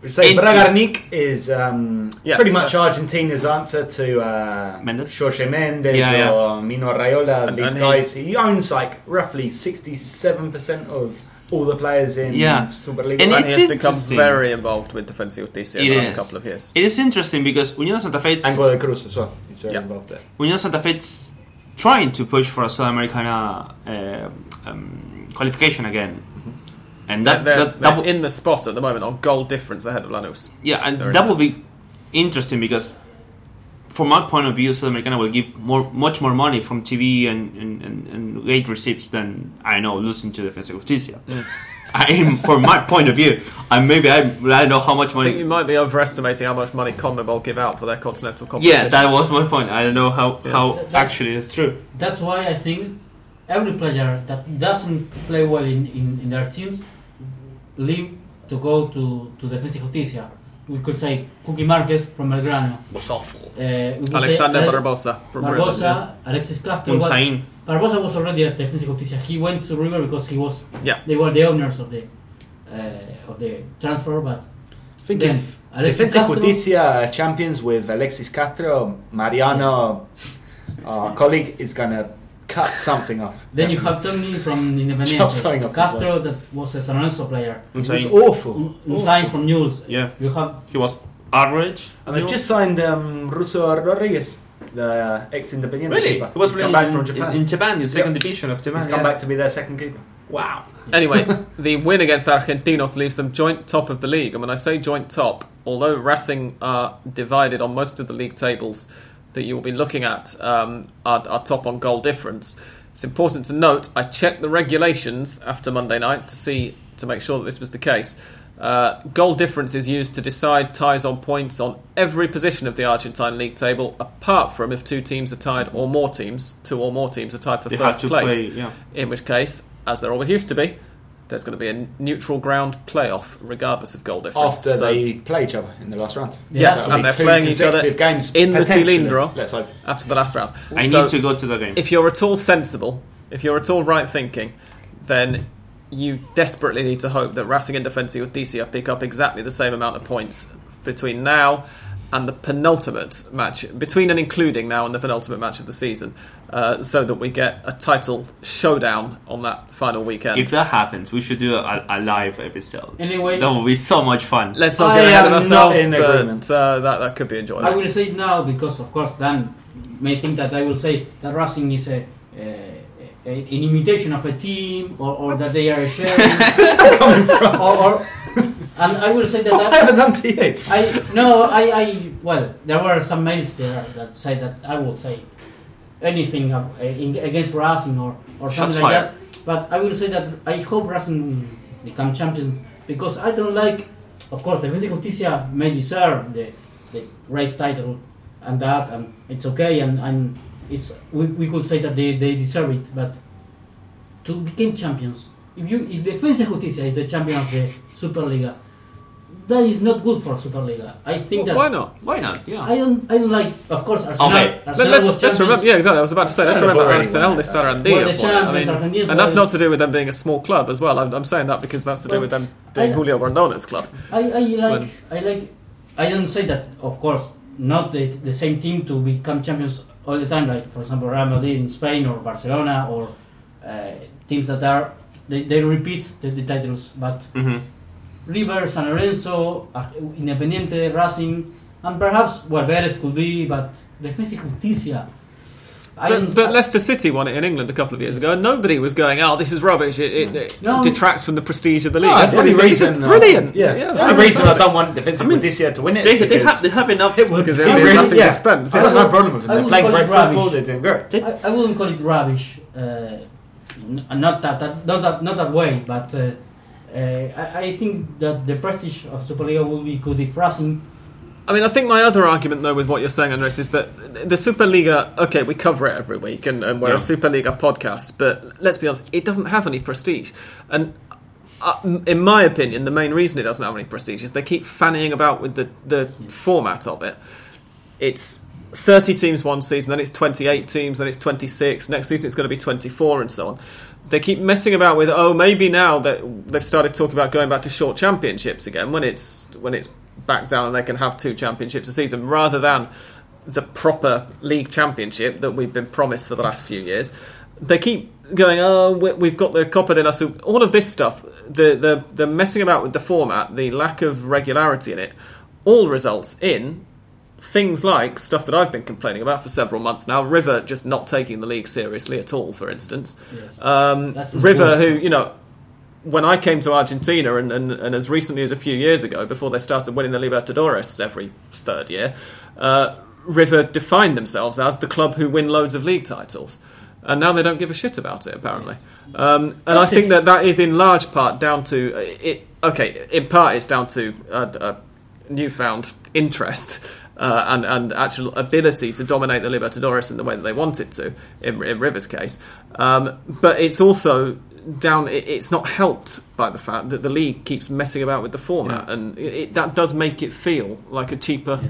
We say Into- Bragarnik is um, Yes, pretty much yes. Argentina's answer to uh, Mendes? Jorge Mendes Yeah, yeah. or Mino Raiola. And- These and guys, he's- he owns like roughly 67% of all the players in Yeah. Superliga. And and it's he has become very involved with Defensa y Justicia in the last is. couple of years. it is interesting because Unión de Santa Fe, Ango de Cruz as well. He's very Yeah. involved there. Unión de Santa Fe is trying to push for a Sudamericana uh, um, qualification again, and that, they're, that, they're that will, in the spot at the moment on goal difference ahead of Lanús. yeah, and that it. will be interesting because from my point of view, Sudamericana will give more, much more money from TV and, and, and, and gate receipts than I know losing to Defensa y Justicia. I am, from my point of view, I maybe I, I don't know how much I think you might be overestimating how much money CONMEBOL give out for their continental competition. Yeah, that was my point. I don't know how, Yeah. how that's- actually it's true. That's why I think every player that doesn't play well in, in, in their teams leave to go to, to Defensa y Justicia. We could say Cookie Marquez from Belgrano. was awful. Uh, Alexander say Ale- Barbosa from River. Barbosa, yeah. Alexis Castro. was- Unsain. Barbosa was already at Defensa y Justicia. He went to River because he was. Yeah. They were the owners of the uh, of the transfer, but I think Then, if Alexis Defensa Castro- Justicia champions with Alexis Castro, Mariano, our colleague, is gonna cut something off. then you have Tony from Chop something Independiente. off Castro, that was a San Lorenzo player. It was Unsain. awful. Unsain from Newell's. Yeah, You have he was average. And they've just signed um, Russo Rodriguez, the uh, ex-Independiente Really? keeper. He was He's come playing back from Japan. in, in Japan, the second Yeah. division of Japan. He's come yeah. back to be their second keeper. Wow. Anyway, the win against Argentinos leaves them joint top of the league. And when I say joint top, although Racing are divided on most of the league tables that you will be looking at, um, are, are top on goal difference. It's important to note I checked the regulations after Monday night to see to make sure that this was the case. Uh, goal difference is used to decide ties on points on every position of the Argentine league table, apart from if two teams are tied or more teams, two or more teams are tied for They first place play. Yeah. in which case, as there always used to be, there's going to be a neutral ground playoff, regardless of goal difference. After So, they play each other in the last round. Yes, That'll and they're playing each other consecutive games in the potentially. Cilindro. Let's hope. after the last round. I So, need to go to the game. If you're at all sensible, if you're at all right thinking, then you desperately need to hope that Racing and Defensa Justicia pick up exactly the same amount of points between now and the penultimate match, between and including now and the penultimate match of the season, uh, so that we get a title showdown on that final weekend. If that happens, we should do a, a live episode. Anyway, That would be so much fun. Let's not I get ahead of ourselves, not in agreement. but uh, that, that could be enjoyable. I will say it now because, of course, Dan may think that I will say that Racing is a, a, a an imitation of a team, or, or that they are a share. or, or, and I will say that. What have I that ever done to you? I no, I, I well, there were some mails there that say that I will say anything uh, against Racing or or Shots something like fired. that. But I will say that I hope Racing become champions because I don't like. Of course, Defensa y Justicia may deserve the the race title and that, and it's okay, and, and it's we, we could say that they, they deserve it, but to become champions, if you if Defensa y Justicia is the champion of the Superliga, that is not good for Superliga. I think that Why not? Why not? Yeah. I don't I don't like. Of course, Arsenal. Okay. Arsenal Let, was us just remember. Yeah, exactly. I was about to say. Let's remember Arsenal de that. Sarandí. Well, the champions, I mean, Argentinians and that's not to do with them being a small club as well. I'm, I'm saying that because that's to do with them being I- Julio Grondona's club. I, I like When- I like I don't say that of course not the, the same team to become champions all the time like for example Real Madrid in Spain or Barcelona or uh, teams that are they, they repeat the, the titles but hmm River, San Lorenzo, Independiente, Racing and perhaps well Vélez could be but Defensa y Justicia I But, don't- but Leicester City won it in England a couple of years ago, and nobody was going, "Oh, this is rubbish. It, it, it No. detracts from the prestige of the league." No, the Everybody only was, reason, uh, brilliant." Yeah, yeah the only reason I don't want Defensa I mean, Justicia to win it They, is they, because have, they have enough. because I it'll be really- at Racing's yeah. expense. I yeah. have no problem with them. I They're would playing call great it rubbish. football. They're doing great. I, I wouldn't call it rubbish. Uh, n- not that, that not that not that way, but uh, I, I think that the prestige of Superliga will be good if Racing. I mean, I think my other argument, though, with what you're saying, Andres, is that the Superliga, okay, we cover it every week, and, and we're Yeah. a Superliga podcast, but let's be honest, it doesn't have any prestige. And uh, in my opinion, the main reason it doesn't have any prestige is they keep fannying about with the, the format of it. It's 30 teams one season, then it's 28 teams, then it's 26, next season it's going to be 24, and so on. They keep messing about with oh maybe now that they've started talking about going back to short championships again when it's when it's back down and they can have two championships a season rather than the proper league championship that we've been promised for the last few years. They keep going, oh, we- we've got the Copa la Su all of this stuff, the, the, the messing about with the format, the lack of regularity in it, all results in things like stuff that I've been complaining about for several months now. River just not taking the league seriously at all, for instance. Yes. Um, River, who, you know, when I came to Argentina and, and, and as recently as a few years ago, before they started winning the Libertadores every third year, uh, River defined themselves as the club who win loads of league titles, and now they don't give a shit about it apparently. Um, and I think if- that that is in large part down to uh, it. Okay, in part it's down to a, a newfound interest. Uh, and, and actual ability to dominate the Libertadores in the way that they want it to, in, in River's case. Um, but it's also down. It, it's not helped by the fact that the league keeps messing about with the format, and it, it, that does make it feel like a cheaper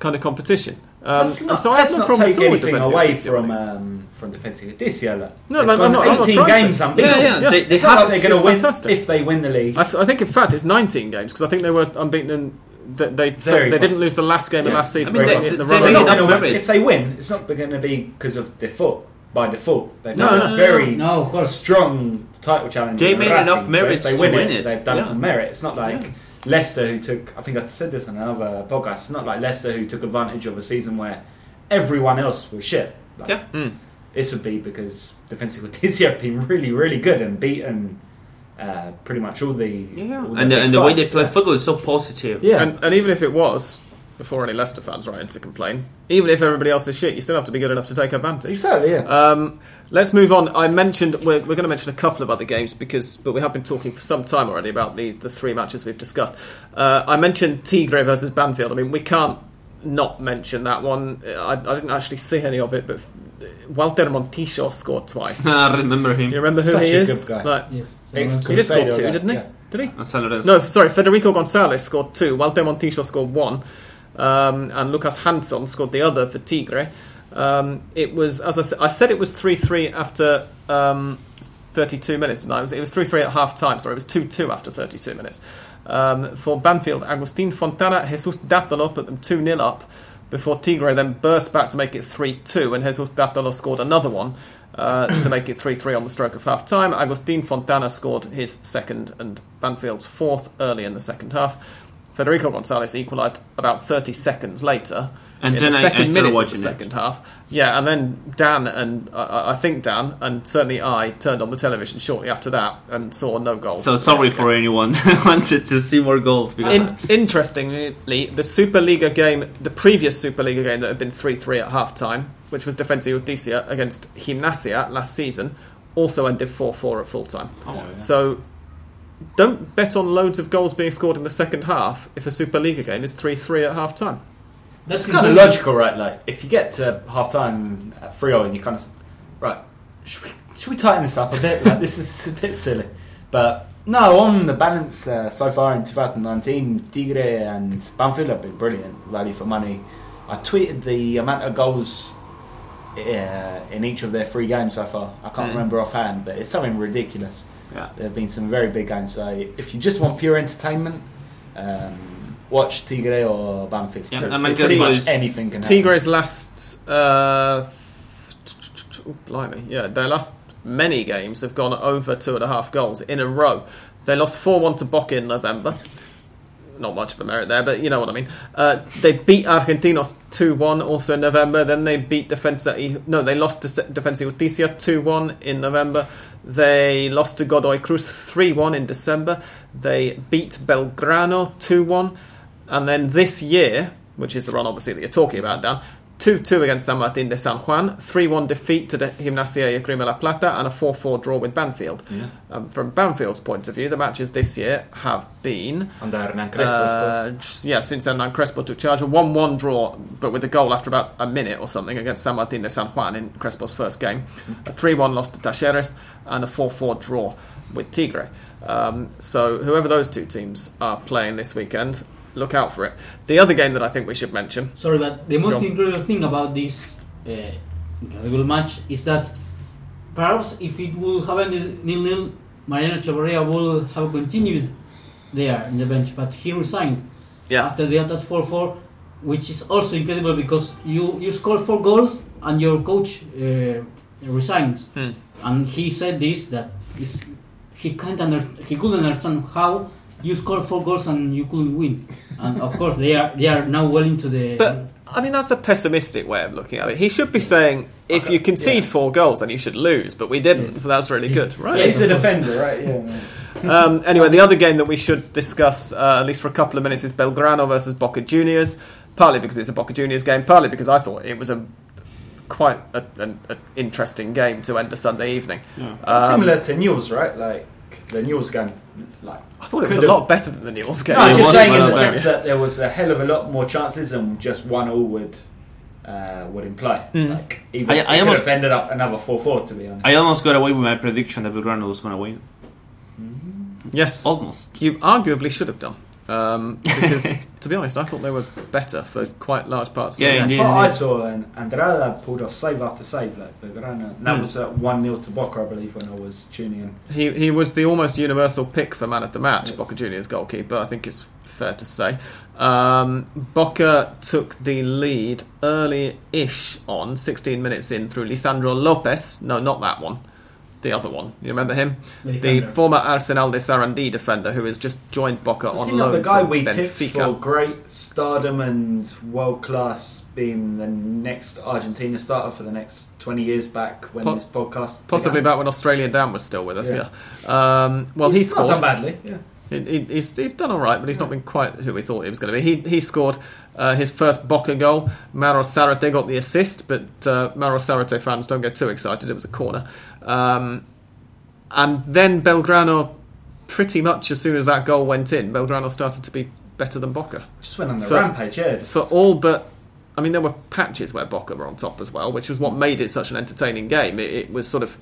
kind of competition. Um, Let's not, and so I have let's no problem take at all with anything defensive away Justicia, from really. um, from Defensa y Justicia. Look. No, no, I'm gone not- I'm not 18 to. games. Yeah, yeah. Yeah. They, they it's not like they're going to win fantastic. if they win the league. I, think, in fact, it's 19 games because I think they were unbeaten and they they, Very they didn't possible. lose the last game of Yeah. last season. I mean, but they- in the they made They're not enough gonna- merit. if they win, it's not going to be because of default. By default, they've No, done no, a no, very No, of course. strong title challenge. They in made Racing, enough so merits if they to win, win it, it. They've done it Yeah. merit. It's not like Yeah. Leicester who took. I think I said this on another podcast. It's not like Leicester who took advantage of a season where everyone else was shit. Like, Yeah. Mm. This would be because Defensa y Justicia have been really, really good and beaten uh, pretty much all the Yeah, all and the, and the way they play football is so positive. Yeah, And, and even if it was, before any Leicester fans write in to complain, even if everybody else is shit, you still have to be good enough to take advantage. exactly. Yeah. Um, let's move on. I mentioned we're, we're going to mention a couple of other games because, but we have been talking for some time already about the the three matches we've discussed. Uh, I mentioned Tigre versus Banfield. I mean, we can't not mention that one. I, I didn't actually see any of it, but Walter Montillo scored twice. Do I remember him. you remember who Such he a is? good guy. Like, Yes. He did score two, guy, didn't he? yeah. Did he? On San No, sorry. Federico Gonzalez scored two. Walter Montillo scored one, um, and Lucas Janson scored the other for Tigre. Um, it was, as I said, I said it was three three after um, thirty two minutes. No, it was it was three three at half time. Sorry, it was two two after thirty two minutes. Um, for Banfield, Agustin Fontana, Jesus Datolo put them two 0 up before Tigre then burst back to make it three two, and Jesus Datolo scored another one. Uh, to make it 3 3 on the stroke of half time. Agustin Fontana scored his second and Banfield's fourth early in the second half. Federico Gonzalez equalised about 30 seconds later. And in then the I- I second started minute of the it. second half. Yeah, and then Dan and I I think Dan and certainly I turned on the television shortly after that and saw no goals. So sorry for anyone that wanted to see more goals. Because In, interestingly, the Superliga game, the previous Superliga game that had been 3 3 at half time, which was Defensa Justicia against Gimnasia last season, also ended 4 4 at full time. Oh, So don't bet on loads of goals being scored in the second half if a Super Superliga game is 3 3 at half time. That's kind of logical, right? Like if you get to half time at 3 0 and you kind of right, should we, should we tighten this up a bit? Like this is a bit silly. But no, on the balance uh, so far in 2019, Tigre and Banfield have been brilliant, value for money. I tweeted the amount of goals uh, in each of their three games so far. I can't Mm. remember offhand, but it's something ridiculous. yeah. There have been some very big games. So if you just want pure entertainment, um, watch Tigre or Banfield. Yeah, and my pretty guess much anything can happen. Tigre's last. Uh, oh, blimey. Yeah, their last many games have gone over two and a half goals in a row. They lost 4 1 to Boca in November. Not much of a merit there, but you know what I mean. Uh, they beat Argentinos 2 1 also in November. Then they beat Defensa. I- No, they lost to Se- Defensa Justicia 2 1 in November. They lost to Godoy Cruz 3 1 in December. They beat Belgrano 2 1. And then this year, which is the run obviously that you're talking about, Dan, 2 2 against San Martin de San Juan, 3 1 defeat to the Gimnasia y Esgrima La Plata, and a 4 4 draw with Banfield. Yeah. Um, from Banfield's point of view, the matches this year have been. Under Hernan Crespo, Uh, yeah, since Hernan Crespo took charge, a 1 1 draw, but with a goal after about a minute or something against San Martin de San Juan in Crespo's first game. A 3 1 loss to Talleres, and a 4 4 draw with Tigre. Um, so, whoever those two teams are playing this weekend, look out for it. The other game that I think we should mention. Sorry, but the most incredible thing about this uh, incredible match is that perhaps if it would have ended nil-nil, Mariano Echeverria will have continued there in the bench, but he resigned after the attack 4-4, which is also incredible because you, you score four goals and your coach uh, resigns. Hmm. And he said this that if he can't under, he couldn't understand how you scored four goals and you couldn't win. And of course they are they are now well into the But I mean, that's a pessimistic way of looking at it. He should be saying, if Okay, you concede yeah. four goals, then you should lose, but we didn't, Yes. so that's really Yes. good, right? Yeah, he's a defender, right? Yeah. Um, anyway, the other game that we should discuss, uh, at least for a couple of minutes, is Belgrano versus Boca Juniors. partly because it's a Boca Juniors game, partly because I thought it was a quite a, an, an interesting game to end a Sunday evening. Yeah. Um, Similar to Newell's, right? Like the Newell's game, like. I thought it was a could've- lot better than the Newell's game. No, I'm just was saying in the sense that there was a hell of a lot more chances than just one all would uh, would imply. Mm. Like even I- I, I it could almost- have ended up another four four to be honest. I almost got away with my prediction that Belgrano was going to win. yes, Almost. you arguably should have done. Um, because, to be honest, I thought they were better for quite large parts of Yeah, the game. indeed. I saw and Andrada pulled off save after save, like Belgrano. That Mm. was at one 0 to Boca, I believe, when I was tuning in. He he was the almost universal pick for man of the match, Yes. Boca Juniors goalkeeper. I think it's fair to say. Um, Boca took the lead early-ish on 16 minutes in through Lisandro Lopez. No, not that one. The other one. You remember him? The former Arsenal de Sarandí defender who has just joined Boca Was on loan the guy we tipped for great stardom and world class being the next Argentina starter for the next 20 years back when Po- this podcast Possibly began? back when Australian Dan was still with us, yeah. Yeah. Um, well, He's he not scored. done badly, yeah. He, he- he's, he's done all right, but he's not been quite who we thought he was going to be. He, he scored uh, his first Boca goal. Mauro Zarate got the assist, but uh, Mauro Zarate fans don't get too excited. It was a corner. Um, and then Belgrano, pretty much as soon as that goal went in, Belgrano started to be better than Boca. Just went on the For- rampage, yeah. For all but. I mean, there were patches where Boca were on top as well, which was what made it such an entertaining game. It, it was sort of,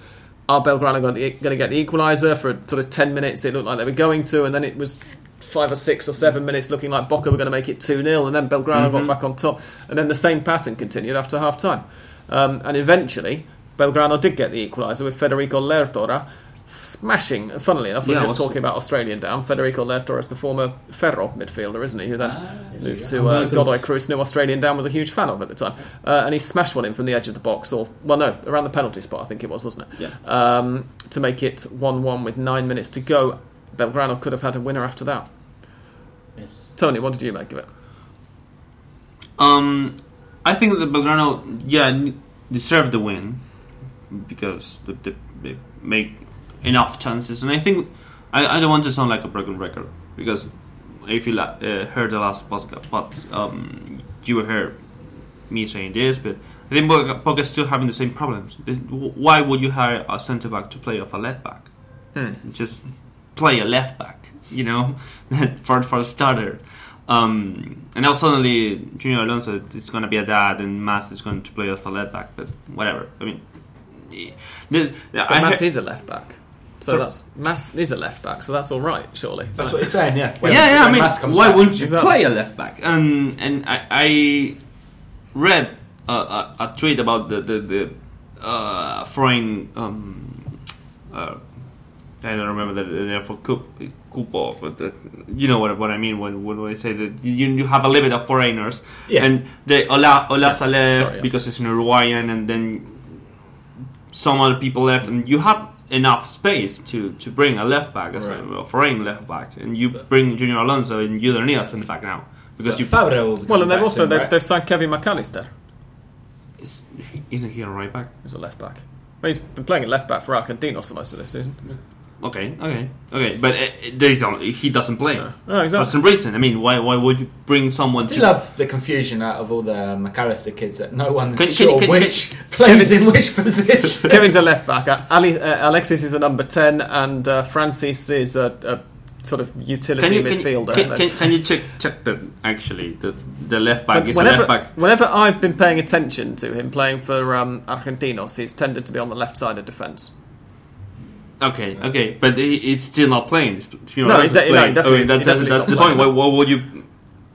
are Belgrano going to, going to get the equaliser for sort of 10 minutes? It looked like they were going to, and then it was five or six or seven minutes looking like Boca were going to make it 2 0, and then Belgrano got back on top, and then the same pattern continued after half time. Um, and eventually, Belgrano did get the equaliser with Federico Lertora smashing. Funnily enough, we Yeah, were just was- talking about Australian Dan. Federico Lertora is the former Ferro midfielder, isn't he? Who then moved yes. to uh, Godoy Godoy Cruz, who Australian Dan was a huge fan of at the time. Uh, and he smashed one in from the edge of the box, or, well, no, around the penalty spot, I think it was, wasn't it? Yeah. Um, to make it 1 1 with nine minutes to go. Belgrano could have had a winner after that. Yes. Tony, what did you make of it? Um, I think that Belgrano, yeah, deserved the win because they, they, they make enough chances, and I think I, I don't want to sound like a broken record because if you la- uh, heard the last podcast, but um, you heard me saying this, but I think Boca, is still having the same problems. This- Why would you hire a centre back to play off a left back? Hmm. Just play a left back, you know, for for a starter. Um, and now suddenly Junior Alonso is going to be a dad, and Mas is going to play off a left back. But whatever. I mean, the, the, But Mas is a left back. So Sorry? that's Mas is a left back, so that's all right, surely. That's what he's saying, yeah. When- yeah, yeah. I mean, Mas comes why back. wouldn't you Exactly. play a left back? And and I, I read a, a, a tweet about the the, the uh, foreign. Um, uh, I don't remember the, the name for cup, cupo, but uh, you know what what I mean when when I say that you, you have a limit of foreigners, Yeah. and the Ola Olaza Yes, left sorry, yeah. because it's an Uruguayan, and then some other people left, and you have enough space to, to bring a left back, as Right. a, a foreign left back, and you bring Junior Alonso, and you don't need a centre back now because But you Fabra will become Well, and they've also soon, they've, right? they've signed Kevin Mac Allister, Is- isn't he a right back? He's a left back. Well, he's been playing at left back for Argentinos for most of this season. Okay, okay, okay, but uh, they don't. He doesn't play. No, For exactly. some reason, I mean, why why would you bring someone I do to? love the confusion out of all the Mac Allister kids that no one's Can- can- sure can- which plays in which position. Kevin's a left back. Ali, uh, Alexis is a number ten, and uh, Francis is a, a sort of utility Can you, can, you, midfielder. can, can, can you check check that actually the the left back But is whenever, a left back? whenever I've been paying attention to him playing for um, Argentinos, he's tended to be on the left side of defence. Okay, okay, but he, he's still not playing. You know, No, he's he's de- no, playing. definitely- okay, that, he that, definitely that's the point. Why, playing. why would you?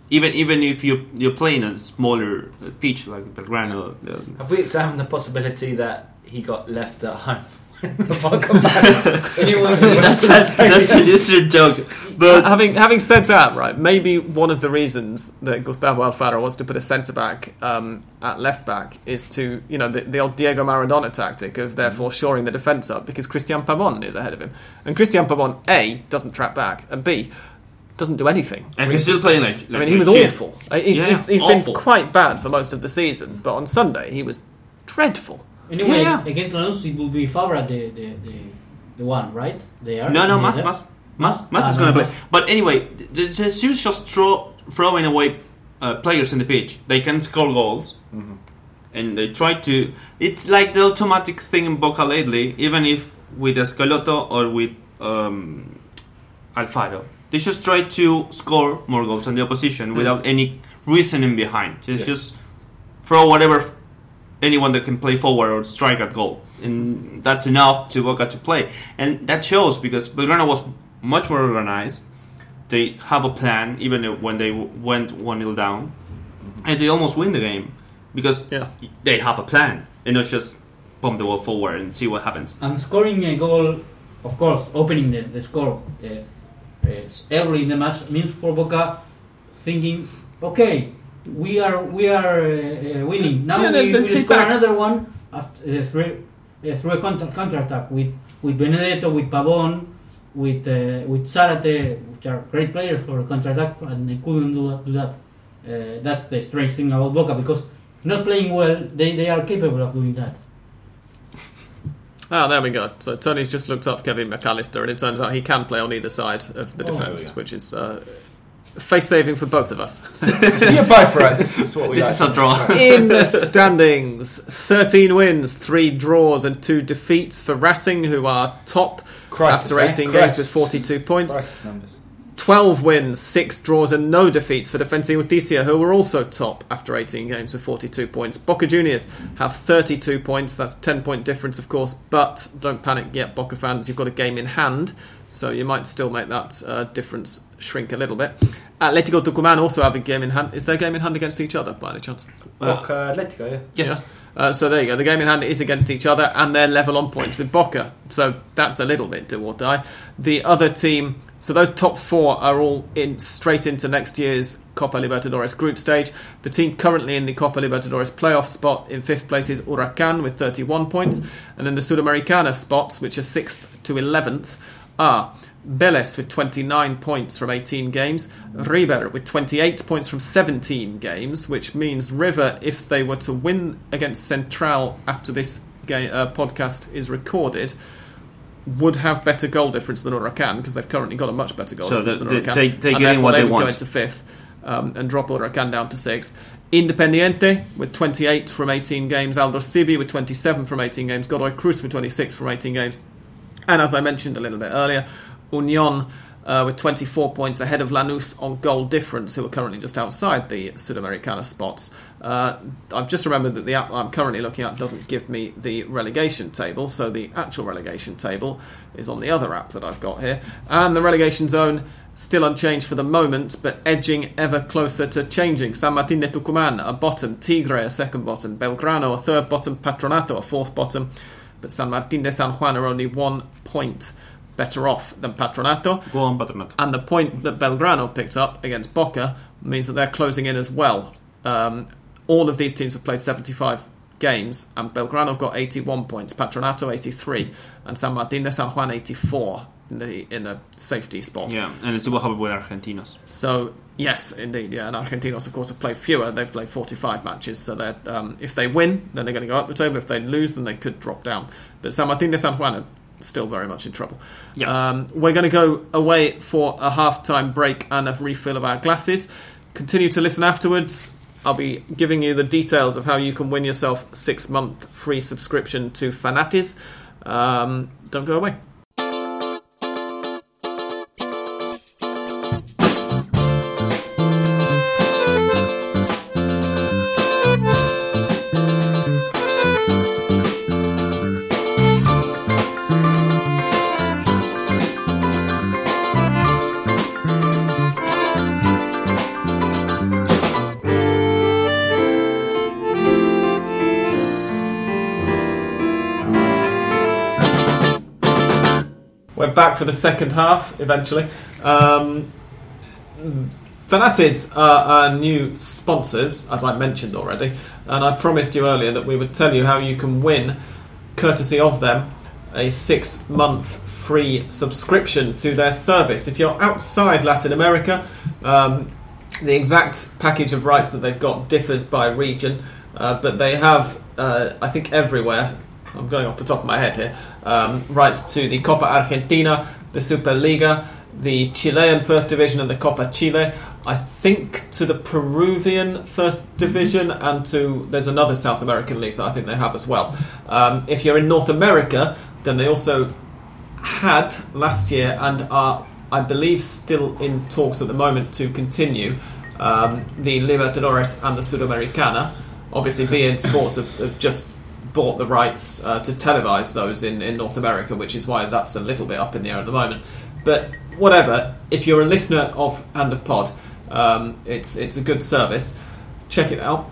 Even even if you you're playing a smaller uh, pitch like Belgrano, Have we examined the possibility that he got left at home? When the ball back? Anyone that's that's, that's an instant joke. But having having said that, right, maybe one of the reasons that Gustavo Alfaro wants to put a centre back um, at left back is to you know the, the old Diego Maradona tactic of therefore shoring the defence up because Cristian Pavon is ahead of him, and Cristian Pavon a doesn't track back and b doesn't do anything. and he's still playing like. I mean, he was shit. awful. He's, Yeah, he's, he's awful. been quite bad for most of the season, but on Sunday he was dreadful. Anyway, Yeah, yeah. against Lanús, it will be Fabra the, the, the, the one, right? They are. No, no, Mas, together. Mas, Mas, Mas Ah, is no, gonna Mas. play. But anyway, the Jesus just throw throwing away uh, players in the pitch. They can score goals, Mhm. and they try to. It's like the automatic thing in Boca lately. Even if with Schelotto or with um, Alfaro, they just try to score more goals than the opposition Mm. without any reasoning behind. Just Yes. just throw whatever anyone that can play forward or strike at goal, and that's enough to Boca to play. And that shows because Belgrano was much more organized. They have a plan, even when they went one 0 down, and they almost win the game because Yeah. they have a plan and not just pump the ball forward and see what happens. And scoring a goal, of course, opening the, the score uh, uh, early in the match means for Boca thinking, okay, we are we are uh, uh, winning. Now Yeah, we let's will score back. another one after, uh, through, uh, through a counter, counter attack with with Benedetto, with Pavon, with uh, with Zarate, which are great players for a counter attack, and they couldn't do, do that. Uh, that's the strange thing about Boca because not playing well, they, they are capable of doing that. Ah, there we go. So Tony's just looked up Kevin Mac Allister, and it turns out he can play on either side of the Oh, defence, there we which is uh, face saving for both of us. You're both right. This is what we This like. is a draw. In the standings, 13 wins, 3 draws, and 2 defeats for Racing, who are top Crisis, after eh? 18 games with 42 points. Crisis numbers. 12 wins, 6 draws, and no defeats for Defensa Justicia, who were also top after 18 games with 42 points. Boca Juniors have 32 points. That's 10 point difference, of course, but don't panic yet, Boca fans. You've got a game in hand, so you might still make that uh, difference shrink a little bit. Atletico Tucumán also have a game in hand. Is their game in hand against each other, by any chance? Well, Boca Atletico, yeah. yes. Uh, so there you go. The game in hand is against each other, and they're level on points with Boca. So that's a little bit do or die. The other team, so those top four are all in straight into next year's Copa Libertadores group stage. The team currently in the Copa Libertadores playoff spot in fifth place is Huracan with 31 points, and then the Sudamericana spots, which are sixth to 11th, are Vélez with 29 points from 18 games, River with 28 points from 17 games, which means River, if they were to win against Central after this ga uh, podcast is recorded, would have better goal difference than Huracan because they've currently got a much better goal So difference the- than Huracan. they- they're and therefore what they they would want. go into fifth um, and drop Huracan down to sixth. Independiente with 28 from 18 games, Aldosivi with 27 from 18 games, Godoy Cruz with 26 from 18 games, and as I mentioned a little bit earlier, Union uh, with 24 points ahead of Lanús on goal difference, who are currently just outside the Sudamericana spots. Uh, I've just remembered that the app I'm currently looking at doesn't give me the relegation table, so the actual relegation table is on the other app that I've got here. And the relegation zone still unchanged for the moment, but edging ever closer to changing. San Martin de Tucumán a bottom, Tigre a second bottom, Belgrano a third bottom, Patronato a fourth bottom, but San Martin de San Juan are only one point better off than Patronato. Go on, Patronato. And the point that Belgrano picked up against Boca means that they're closing in as well. Um, all of these teams have played 75 games, and Belgrano have got 81 points, Patronato 83, and San Martin de San Juan 84 in the in a safety spot. Yeah, and see what happened with Argentinos. So yes, indeed, yeah. And Argentinos, of course, have played fewer. They've played 45 matches, so that um, if they win, then they're going to go up the table. If they lose, then they could drop down. But San Martin de San Juan still very much in trouble. Yeah. Um, we're going to go away for a half-time break and a refill of our glasses. Continue to listen afterwards. I'll be giving you the details of how you can win yourself six-month free subscription to Fanatiz. Um, don't go away. For the second half eventually. Um, Fanatiz are our new sponsors, as I mentioned already, and I promised you earlier that we would tell you how you can win, courtesy of them, a six month free subscription to their service. If you're outside Latin America, um, the exact package of rights that they've got differs by region, uh, but they have, uh, I think, everywhere. I'm going off the top of my head here. Um, rights to the Copa Argentina, the Superliga, the Chilean First Division, and the Copa Chile. I think to the Peruvian First Division and to there's another South American league that I think they have as well. Um, if you're in North America, then they also had last year and are, I believe, still in talks at the moment to continue um, the Libertadores and the Sudamericana. Obviously, beIN Sports have, have just bought the rights uh, to televise those in, in North America, which is why that's a little bit up in the air at the moment. But whatever, if you're a listener of Hand of Pod, um, it's it's a good service. Check it out.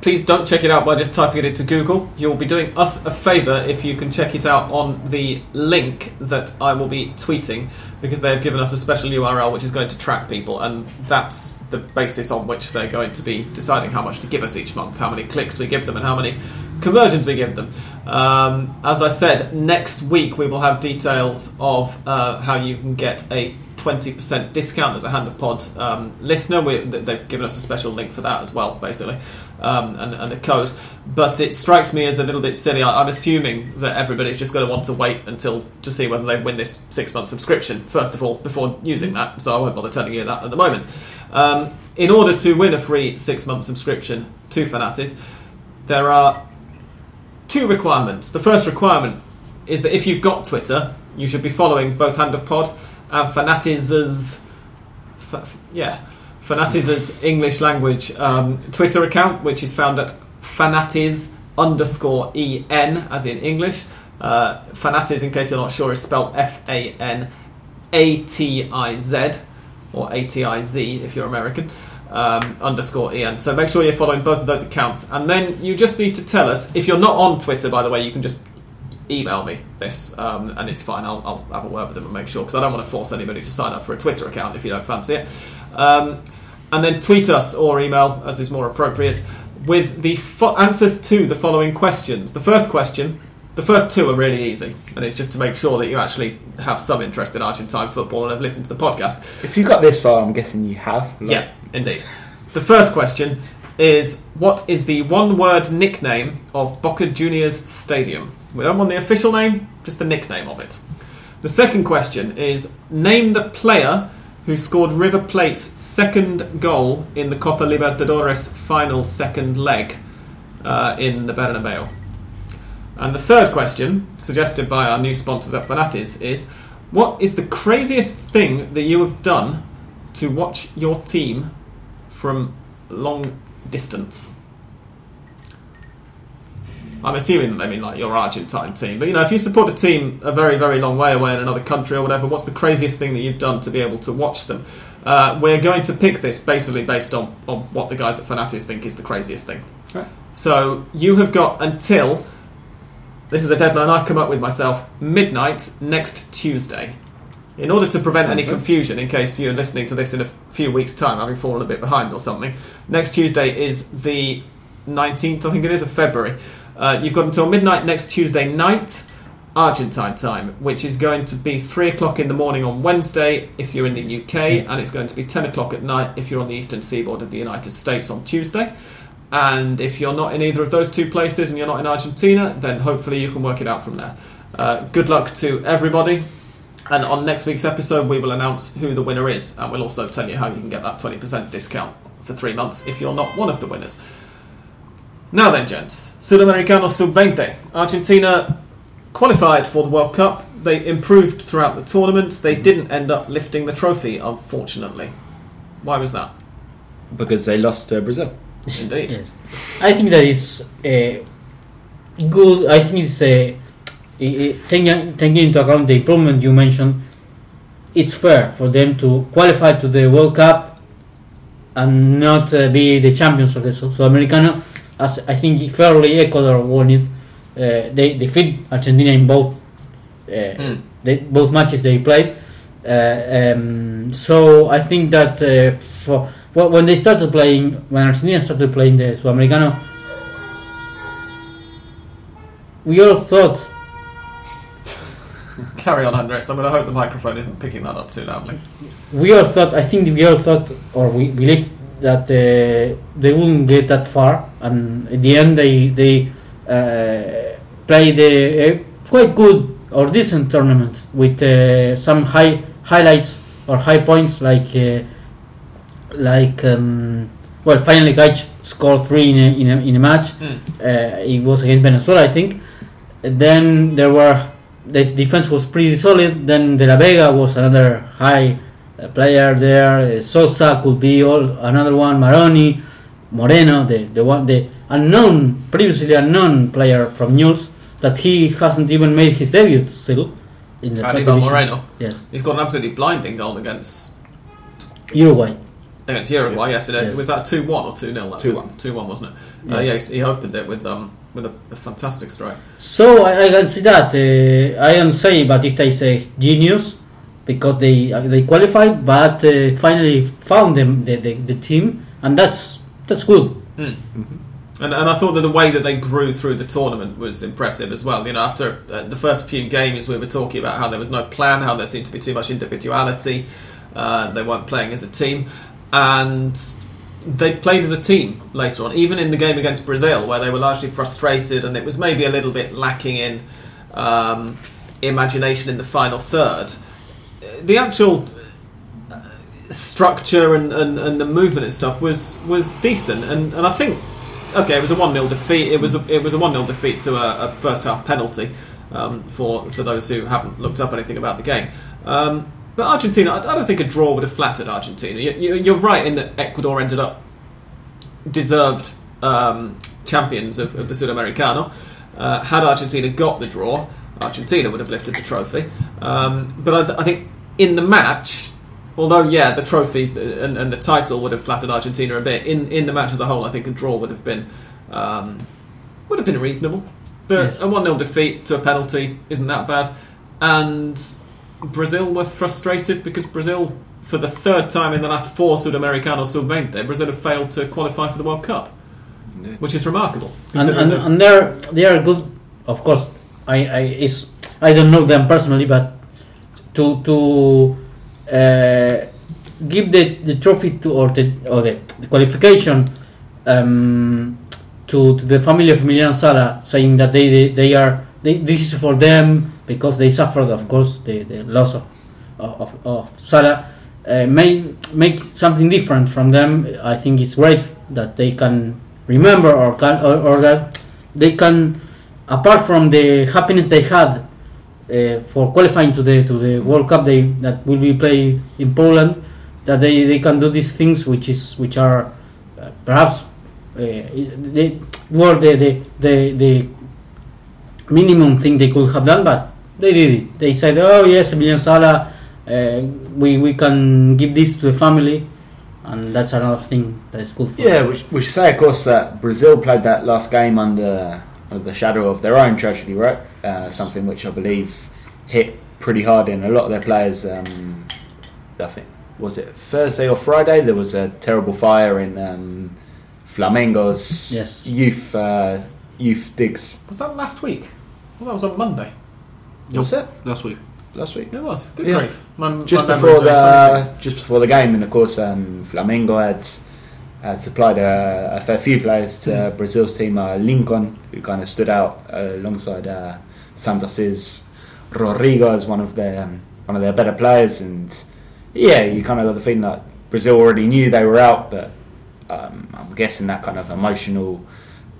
Please don't check it out by just typing it into Google. You'll be doing us a favour if you can check it out on the link that I will be tweeting because they have given us a special URL which is going to track people, and that's the basis on which they're going to be deciding how much to give us each month, how many clicks we give them, and how many conversions we give them. Um, as I said, next week we will have details of uh, how you can get a 20% discount as a Hand of Pod um, listener. We, they've given us a special link for that as well, basically, um, and, and a code. But it strikes me as a little bit silly. I, I'm assuming that everybody's just going to want to wait until to see whether they win this six month subscription, first of all, before using that. So I won't bother telling you that at the moment. Um, in order to win a free six month subscription to Fanatiz, there are two requirements. The first requirement is that if you've got Twitter, you should be following both Hand of Pod and Fanatiz's, f- yeah, Fanatiz's English language um, Twitter account, which is found at Fanatiz underscore en, as in English. Uh, Fanatiz, in case you're not sure, is spelled F A N A T I Z or A T I Z if you're American. Um, underscore Ian. So make sure you're following both of those accounts, and then you just need to tell us if you're not on Twitter. By the way, you can just email me this, um, and it's fine. I'll, I'll have a word with them and make sure because I don't want to force anybody to sign up for a Twitter account if you don't fancy it. Um, and then tweet us or email, as is more appropriate, with the fo- answers to the following questions. The first question, the first two are really easy, and it's just to make sure that you actually have some interest in Argentine football and have listened to the podcast. If you got this far, I'm guessing you have. Like- Yeah, indeed. The first question is What is the one word nickname of Boca Juniors Stadium? We don't want the official name, just the nickname of it. The second question is Name the player who scored River Plate's second goal in the Copa Libertadores final second leg uh, in the Bernabeu. And the third question, suggested by our new sponsors at Fanatiz, is What is the craziest thing that you have done to watch your team from long distance? I'm assuming they mean like your Argentine team, but you know, if you support a team a very, very long way away in another country or whatever, what's the craziest thing that you've done to be able to watch them? Uh, we're going to pick this basically based on, on what the guys at Fanatiz think is the craziest thing. Right. So you have got until this is a deadline I've come up with myself midnight next Tuesday. In order to prevent Sounds any confusion, in case you're listening to this in a few weeks' time, having fallen a bit behind or something, next Tuesday is the 19th, I think it is, of February. Uh, you've got until midnight next Tuesday night, Argentine time, which is going to be 3 o'clock in the morning on Wednesday if you're in the UK, and it's going to be 10 o'clock at night if you're on the eastern seaboard of the United States on Tuesday. And if you're not in either of those two places and you're not in Argentina, then hopefully you can work it out from there. Uh, good luck to everybody. And on next week's episode, we will announce who the winner is, and we'll also tell you how you can get that 20% discount for three months if you're not one of the winners. Now then, gents, Sudamericano Sub-20. Argentina qualified for the World Cup. They improved throughout the tournament. They didn't end up lifting the trophy, unfortunately. Why was that? Because they lost to Brazil. Indeed. Yes. I think that is uh, good. I think it's uh, i- taking, taking into account the improvement you mentioned. It's fair for them to qualify to the World Cup and not uh, be the champions of the Sud- Sudamericano, as I think fairly Ecuador won it. Uh, they defeat Argentina in both uh, Mm. they, both matches they played. Uh, um, so I think that uh, for well, when they started playing, when Argentina started playing the Sudamericano, we all thought Carry on, Andres. I'm going to hope the microphone isn't picking that up too loudly. we all thought I think we all thought or we believed that uh, they wouldn't get that far, and at the end they they uh, played a, a quite good or decent tournament with uh, some high highlights or high points like uh, like um, well, finally Gaich scored three in a, in a, in a match. Mm. Uh, it was against Venezuela, I think. Then there were the defense was pretty solid. Then De La Vega was another high uh, player there. Uh, Sosa could be all another one. Maroni, Moreno, the the one the unknown previously unknown player from News that he hasn't even made his debut still in the Anibal. Moreno. Yes, He's got an absolutely blinding goal against Uruguay. Against Uruguay Yes. yesterday. Yes. Was that two one or two 0 2-1. Two one, wasn't it? Uh, yeah, he opened it with um with a, a fantastic strike. So I, I can see that. Uh, I don't say Batista is a genius because they uh, they qualified, but uh, finally found them the, the, the team, and that's that's good. Mm. And, and I thought that the way that they grew through the tournament was impressive as well. You know, after uh, the first few games, we were talking about how there was no plan, how there seemed to be too much individuality. Uh, they weren't playing as a team, and they played as a team later on. Even in the game against Brazil, where they were largely frustrated, and it was maybe a little bit lacking in um, imagination in the final third. The actual uh, structure and, and, and the movement and stuff was was decent, and, and I think okay, it was a one 0 defeat. It was a, it was a one 0 defeat to a, a first half penalty um, for for those who haven't looked up anything about the game. Um, but Argentina, I, don't think a draw would have flattered Argentina. You, you're right in that Ecuador ended up deserved um, champions of, of the Sudamericano. Uh, had Argentina got the draw, Argentina would have lifted the trophy. Um, but I, th- I think in the match, although yeah, the trophy and, and the title would have flattered Argentina a bit. In in the match as a whole, I think a draw would have been um, would have been reasonable. But Yes. a one 0 defeat to a penalty isn't that bad. And Brazil were frustrated because Brazil, for the third time in the last four Sudamericano Sub-20, Brazil have failed to qualify for the World Cup, Indeed. which is remarkable. and and, and they're they are good. Of course, I I is I don't know them personally, but to to uh, give the, the trophy to or the or the, the qualification um, to, to the family of Emiliano Sala, saying that they they, they are they, this is for them because they suffered, of course, the, the loss of of, of Sala. Uh, may make something different from them. I think it's great that they can remember or can or, or that they can, apart from the happiness they had uh, for qualifying to the to the World Cup they that will be played in Poland, that they, they can do these things which is which are uh, perhaps uh, they were the the, the the minimum thing they could have done, but they did it. They said, "Oh yes, Emiliano Sala, uh, we we can give this to the family." And that's another thing that is good for Yeah, we, sh- we should say, of course, that Brazil played that last game under, under the shadow of their own tragedy, right? Uh, something which I believe hit pretty hard in a lot of their players. Um, I think was it Thursday or Friday? There was a terrible fire in um, Flamengo's Yes. youth uh, youth digs. was that last week? Well, that was on Monday. Was it last week. last week? It was. Good Yeah. grief. My, just my before memory's doing funny the just before the game, and of course, um, Flamengo had had supplied a, a fair few players to Brazil's team. Uh, Lincoln, who kind of stood out uh, alongside uh, Santos's Rodrigo as one of their um, one of their better players, and yeah, you kind of got the feeling that Brazil already knew they were out, but um, I'm guessing that kind of emotional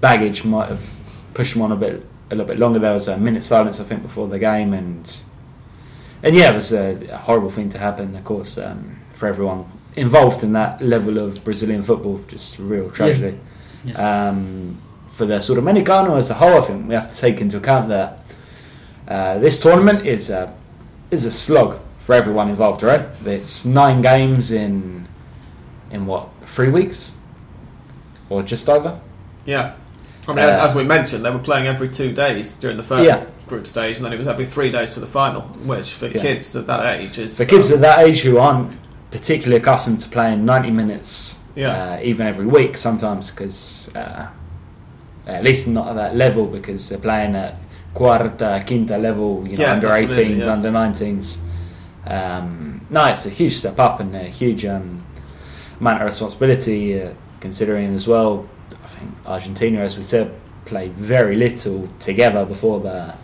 baggage might have pushed them on a bit a little bit longer. There was a minute silence, I think, before the game, and and yeah, it was a, a horrible thing to happen, of course, um, for everyone involved in that level of Brazilian football. Just a real tragedy. Yes. Um, for the sort of Sudamericano as a whole, I think we have to take into account that uh, this tournament is a is a slog for everyone involved. Right? It's nine games in in what three weeks or just over. Yeah. I mean, Uh, as we mentioned, they were playing every two days during the first Yeah. group stage, and then it was every three days for the final, which for Yeah. kids at that age is For kids um, at that age who aren't particularly accustomed to playing 90 minutes, Yeah. uh, even every week sometimes, because uh, at least not at that level, because they're playing at quarta, quinta level, you know, Yes, under absolutely, 18s, yeah. under 19s. Um, no, it's a huge step up and a huge um, amount of responsibility, uh, considering as well. I think Argentina, as we said, played very little together before the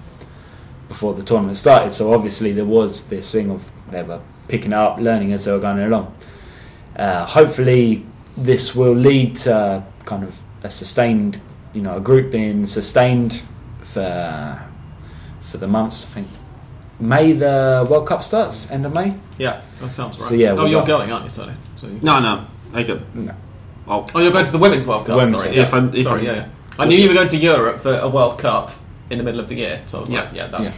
before the tournament started. So obviously there was this thing of they were picking up, learning as they were going along. Uh, hopefully, this will lead to kind of a sustained, you know, a group being sustained for for the months. I think May the World Cup starts, end of May. Yeah, that sounds right. So, yeah, oh, you're got- going, aren't you, Tony? So you- No, no, I could. No. Oh, Oh, you're going to the Women's World Cup. Women's sorry, World yeah. If I'm- if sorry, I'm- yeah, yeah. I knew you were going to Europe for a World Cup in the middle of the year, so I was Yeah. like, yeah, that's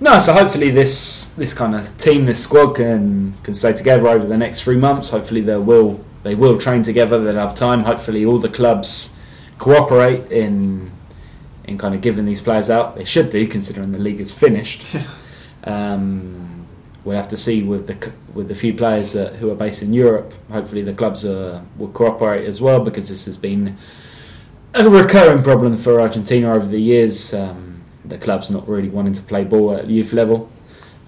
No, so hopefully this this kind of team, this squad can can stay together over the next three months. Hopefully they will they will train together. They'll have time. Hopefully all the clubs cooperate in in kind of giving these players out. They should do, considering the league is finished. um, we'll have to see with the with the few players that, who are based in Europe. Hopefully the clubs are, will cooperate as well because this has been a recurring problem for Argentina over the years. Um, the club's not really wanting to play ball at youth level.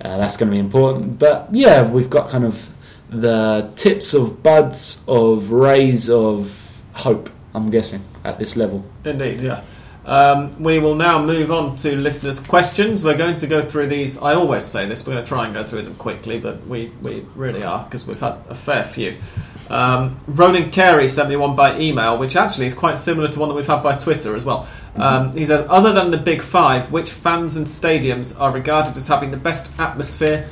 Uh, that's going to be important. But yeah, we've got kind of the tips of buds of rays of hope. I'm guessing at this level. Indeed, yeah. Um, we will now move on to listeners' questions. We're going to go through these. I always say this. We're going to try and go through them quickly, but we, we really are because we've had a fair few. Um, Ronan Carey sent me one by email, which actually is quite similar to one that we've had by Twitter as well. Um, he says, "Other than the big five, which fans and stadiums are regarded as having the best atmosphere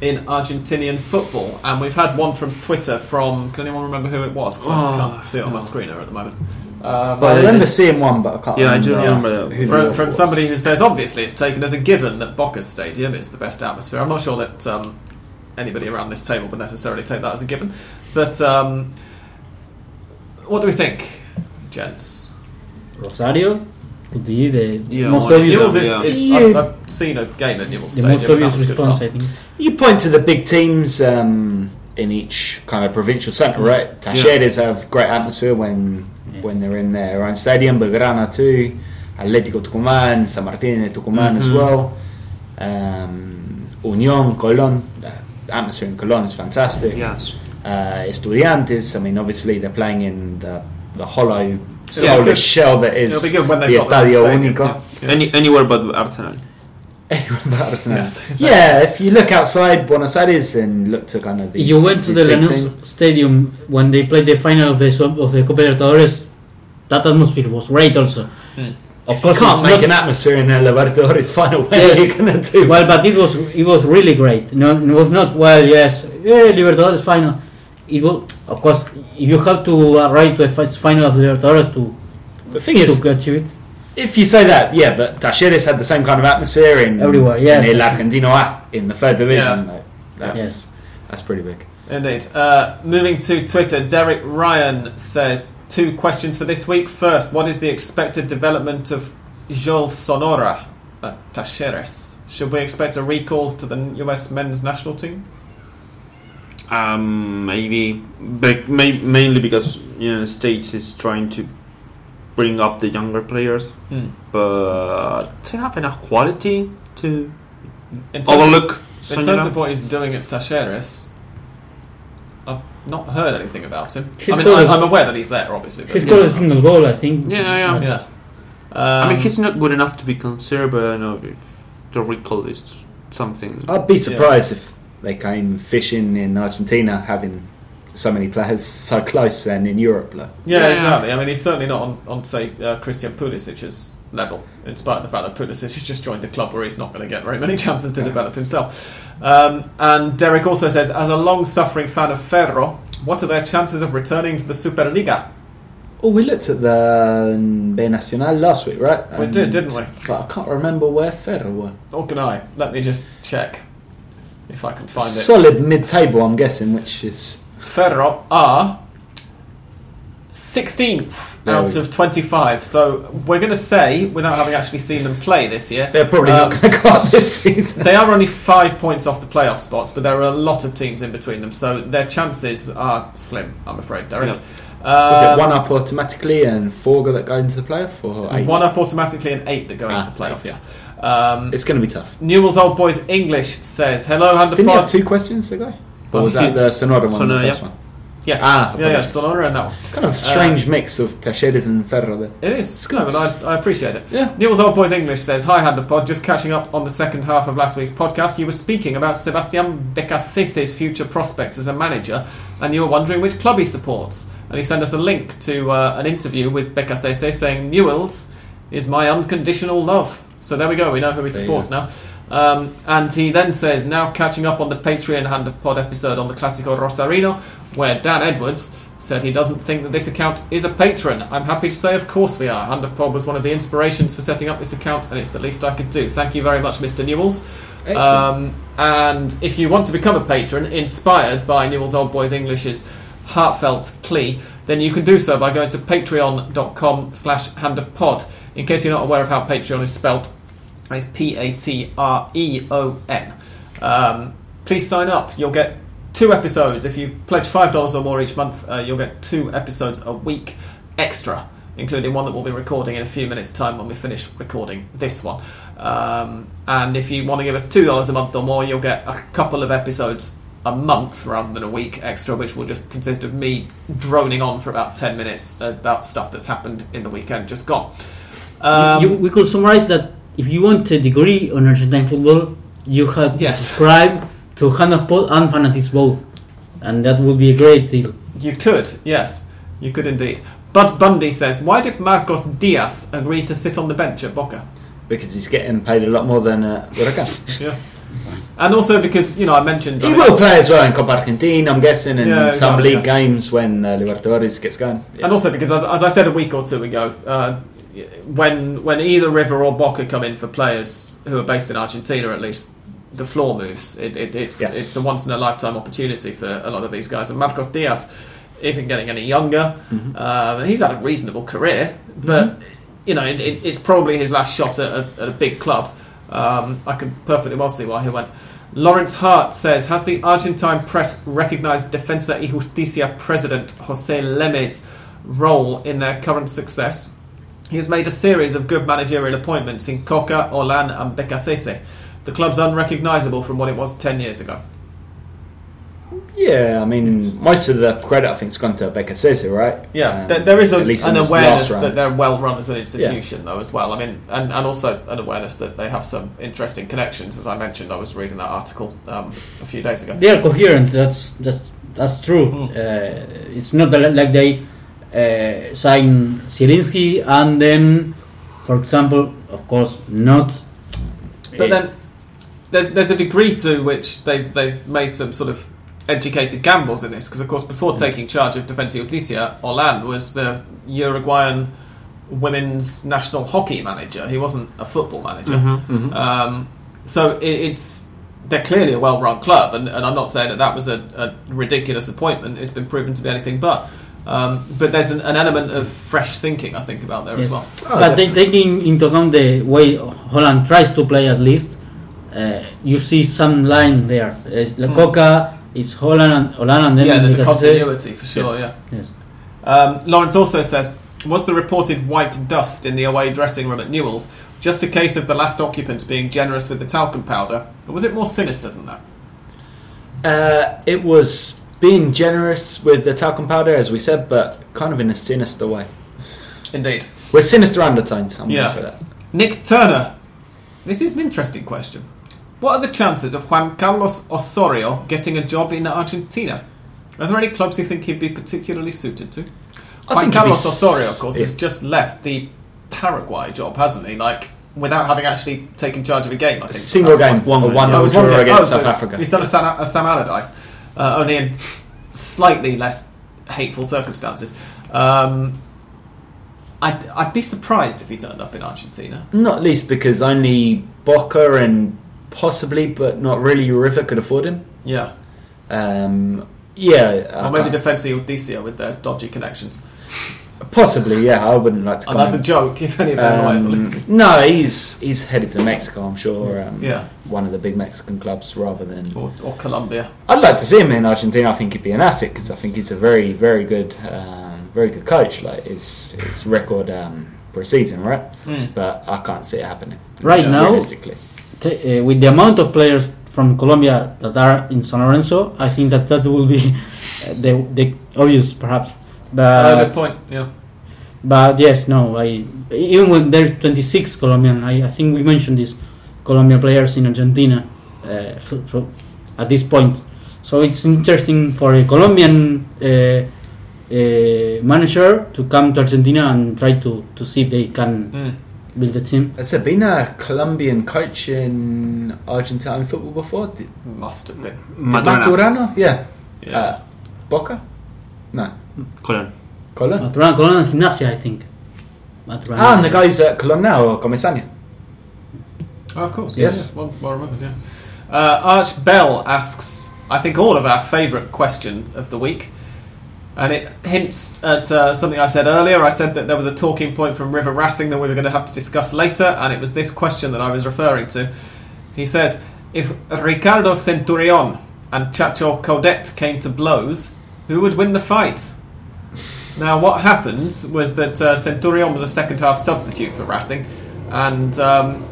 in Argentinian football?" And we've had one from Twitter from. Can anyone remember who it was? 'Cause I Oh, can't see it on my screener at the moment. Um, I remember seeing one, but I can't. Yeah, I do remember remember who from, from somebody who says obviously it's taken as a given that Boca's Stadium is the best atmosphere. I'm not sure that um, anybody around this table would necessarily take that as a given, but um, what do we think, gents? Rosario could be the Yeah, most one- obvious, Newell's is, yeah. is Yeah. I've, I've seen a game at Newell's the Stadium. most obvious response. I think. You point to the big teams um, in each kind of provincial centre, right? Talleres have great atmosphere when Yes. when they're in their own stadium. Belgrano too, Atlético Tucumán, San Martín de Tucumán as Mhm. well. Um, Unión, Colón, uh, the atmosphere in Colón is fantastic. Yes. Uh, Estudiantes, I mean, obviously they're playing in the the hollow, Yeah, soulless shell that is It'll be good when they've the got their own Estadio Único. yeah. Any anywhere but Arsenal. Anyway, about Arsenal. Yes, exactly. Yeah, if you look outside Buenos Aires and look to kind of these, you went to the big Lanús teams- Stadium when they played the final of the Sub- of the Copa Libertadores. That atmosphere was great, also. Hmm. Of You course, can't make not- an atmosphere in a Libertadores final. What Yes. are you gonna do? Well, but it was it was really great. No, it was not well. Yes, yeah, Libertadores final. It was, of course, if you have to arrive to the final of Libertadores to the thing is, to achieve it. If you say that, yeah, but Talleres had the same kind of atmosphere in Everywhere, yes. in El Argentino A in the third division. Yeah. though. That's Yes. that's pretty big. Indeed. Uh, moving to Twitter, Derek Ryan says two questions for this week. First, what is the expected development of Joel Sonora at Talleres? Should we expect a recall to the US men's national team? Um, maybe, but may, mainly because United States is trying to bring up the younger players, Hmm. but they have enough quality to In terms, overlook. in terms of what he's doing at Talleres, I've not heard anything about him. He's I mean, got I, a- I'm aware that he's there, obviously. But He's got a single goal, I think. Yeah, yeah. yeah. I Um, mean, he's not good enough to be considered, but I know if the recall is something. I'd be surprised if they came fishing in Argentina, having so many players so close, then in Europe. Like. Yeah, Yeah. exactly. I mean, he's certainly not on, on say, uh, Christian Pulisic's level, in spite of the fact that Pulisic has just joined a club where he's not going to get very many chances to develop himself. Um, and Derek also says, as a long-suffering fan of Ferro, what are their chances of returning to the Superliga? Oh, we looked at the um, B Nacional last week, right? We did, didn't we? But I can't remember where Ferro were. Or can I? Let me just check if I can find it. Solid mid-table, I'm guessing, which is Ferro are 16th There out we- of 25. So we're going to say, without having actually seen them play this year, they're probably Um, not going to go up this season. They are only five points off the playoff spots, but there are a lot of teams in between them, so their chances are slim. I'm afraid, Derek. Yeah. Um, it one up automatically and four go that go into the playoff, or eight? one up automatically and eight that go into Ah, the playoff. eight. Yeah. Um, It's going to be tough. Newell's old boys English says hello, Didn't you have two questions to go? Or was that the Sonora one? Sonora, the first yeah. one? Yes. Ah, yeah, yeah. Sonora and that one. Kind of strange mix of Talleres and Ferro there. It is. It's good, but I, I appreciate it. Yeah. Newell's Old Boys English says, Hi, Hand of Pod. Just catching up on the second half of last week's podcast. You were speaking about Sebastian Beccacece's future prospects as a manager, and you were wondering which club he supports. And he sent us a link to uh, an interview with Becassese saying, Newell's is my unconditional love. So there we go. We know who he supports now. Um, and he then says, now catching up on the Patreon Hand of Pod episode on the Classico Rosarino, where Dan Edwards said he doesn't think that this account is a patron. I'm happy to say, of course we are. Hand of Pod was one of the inspirations for setting up this account, and it's the least I could do. Thank you very much, Mr. Newells. Um, and if you want to become a patron, inspired by Newell's Old Boys English's heartfelt plea, then you can do so by going to patreon.com slash handofpod. In case you're not aware of how Patreon is spelt, it's P-A-T-R-E-O-N. Um, please sign up. You'll get two episodes. If you pledge $5 or more each month, uh, you'll get two episodes a week extra, including one that we'll be recording in a few minutes' time when we finish recording this one. Um, and if you want to give us $2 a month or more, you'll get a couple of episodes a month rather than a week extra, which will just consist of me droning on for about 10 minutes about stuff that's happened in the weekend just gone. Um, you, we could summarize that if you want a degree on Argentine football, you have to Yes. subscribe to Hand of Pod and Fanatiz both, and that would be a great deal. You could, yes, you could indeed. Bud Bundy says, Why did Marcos Diaz agree to sit on the bench at Boca? Because he's getting paid a lot more than uh, Huracan. Yeah. And also because, you know, I mentioned. he I mean, will play as well in Copa Argentina, I'm guessing, and Yeah, some exactly, league yeah. games when uh, Libertadores gets going. Yeah. And also because, as, as I said a week or two ago, uh, when when either River or Boca come in for players who are based in Argentina, at least the floor moves. It, it, it's Yes. it's a once in a lifetime opportunity for a lot of these guys. And Marcos Diaz isn't getting any younger. Mhm. Uh, he's had a reasonable career, but you know it, it, it's probably his last shot at a, at a big club. Um, I can perfectly well see why he went. Lawrence Hart says, has the Argentine press recognised Defensa y Justicia president Jose Lemme's role in their current success? He has made a series of good managerial appointments in Cocca, Holan, and Beccacece. The club's unrecognisable from what it was 10 years ago. Yeah, I mean, most of the credit I think has gone to Beccacece, right? Yeah, Um, there, there is a, at least an awareness that they're well run as an institution, though, as well. I mean, and, and also an awareness that they have some interesting connections. As I mentioned, I was reading that article um, a few days ago. They are coherent. That's that's that's true. Hmm. Uh, it's not like they uh, sign Zielinski and then, for example, of course, not. But uh, then there's there's a degree to which they've they've made some sort of educated gambles in this because of course before taking charge of Defensa y Justicia, Holan was the Uruguayan women's national hockey manager. He wasn't a football manager. Mhm. Um, so it, it's they're clearly a well-run club, and, and I'm not saying that that was a, a ridiculous appointment. It's been proven to be anything but. Um, but there's an, an element of fresh thinking, I think, about there as well. Oh, but they, taking into account the way Holan tries to play, at least, uh, you see some line there. It's like Hmm. Cocca, it's Holan and Holan, and then yeah, there's a continuity for sure. Yes. Yeah. Yes. Um, Lawrence also says, was the reported white dust in the away dressing room at Newell's just a case of the last occupant being generous with the talcum powder, or was it more sinister than that? Uh, it was being generous with the talcum powder, as we said, but kind of in a sinister way. Indeed. With sinister undertones, I'm Yeah. going to say that. Nick Turner. This is an interesting question. What are the chances of Juan Carlos Osorio getting a job in Argentina? Are there any clubs you think he'd be particularly suited to? I Juan think Carlos Osorio, of course, has just left the Paraguay job, hasn't he? Like, without having actually taken charge of a game, I think. A single uh, game, one, One one, game. One it was one draw against Oh, South Africa. He's done a, Sam, a Sam Allardyce, uh, only in slightly less hateful circumstances. Um, I'd, I'd be surprised if he turned up in Argentina. Not least because only Boca and possibly, but not really River could afford him. Yeah. Um, yeah, Or maybe Defensa y Justicia with their dodgy connections. Possibly. Yeah, I wouldn't like to. And that's a joke if any of them lawyers are Um, listening. no, he's he's headed to Mexico. I'm sure. Um, Yeah. one of the big Mexican clubs rather than. Or, or Colombia. I'd like to see him in Argentina. I think he'd be an asset because I think he's a very, very good, um, very good coach. Like his his record um, per season, right? But I can't see it happening Right now- realistically. T- uh, with the amount of players from Colombia that are in San Lorenzo, I think that that will be the the obvious perhaps. But Uh, good point. Yeah. but yes, no, I even when there's 26 Colombian, I, I think we mentioned this Colombian players in Argentina. Uh, so, so at this point, so it's interesting for a Colombian uh, uh, manager to come to Argentina and try to, to see if they can Mm. build a team. Has there been a Colombian coach in Argentine football before? Did, Must have been. Maturana. Yeah. Yeah. Uh, Boca? No. Colon. Colon? Maturana, Colón and Gimnasia, I think. Maturana. Ah, and the guys at Colon now, or Comesaña. Oh, of course. Yes. Yeah, well, well remembered. Yeah. Uh, Arch Bell asks, I think, all of our favourite question of the week, and it hints at uh, something I said earlier. I said that there was a talking point from River Racing that we were going to have to discuss later, and it was this question that I was referring to. He says, if Ricardo Centurion and Chacho Coudet came to blows, who would win the fight? Now, what happened was that uh, Centurion was a second half substitute for Racing, and um,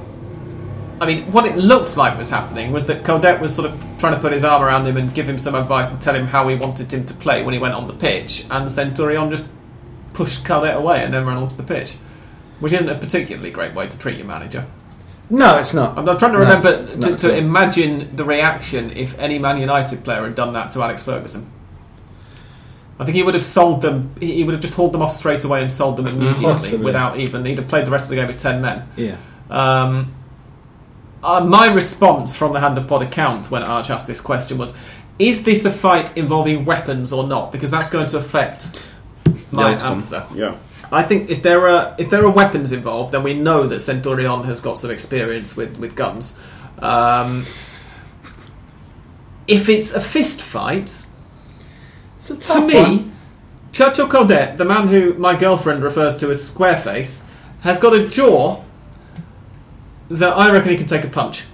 I mean, what it looked like was happening was that Coudet was sort of trying to put his arm around him and give him some advice and tell him how he wanted him to play when he went on the pitch, and Centurion just pushed Coudet away and then ran onto the pitch, which isn't a particularly great way to treat your manager. No, it's not. I'm, I'm trying to remember not to, to imagine the reaction if any Man United player had done that to Alex Ferguson. I think he would have sold them. He he would have just hauled them off straight away and sold them immediately Possibly. without even. He'd have played the rest of the game with ten men. Yeah. Um, uh, my response from the Hand of Pod account when Arch asked this question was: Is this a fight involving weapons or not? Because that's going to affect my outcome. answer. Yeah. I think if there are if there are weapons involved, then we know that Centurion has got some experience with with guns. Um, if it's a fist fight, It's a to tough me, one. Chacho Coudet, the man who my girlfriend refers to as Squareface, has got a jaw that I reckon he can take a punch.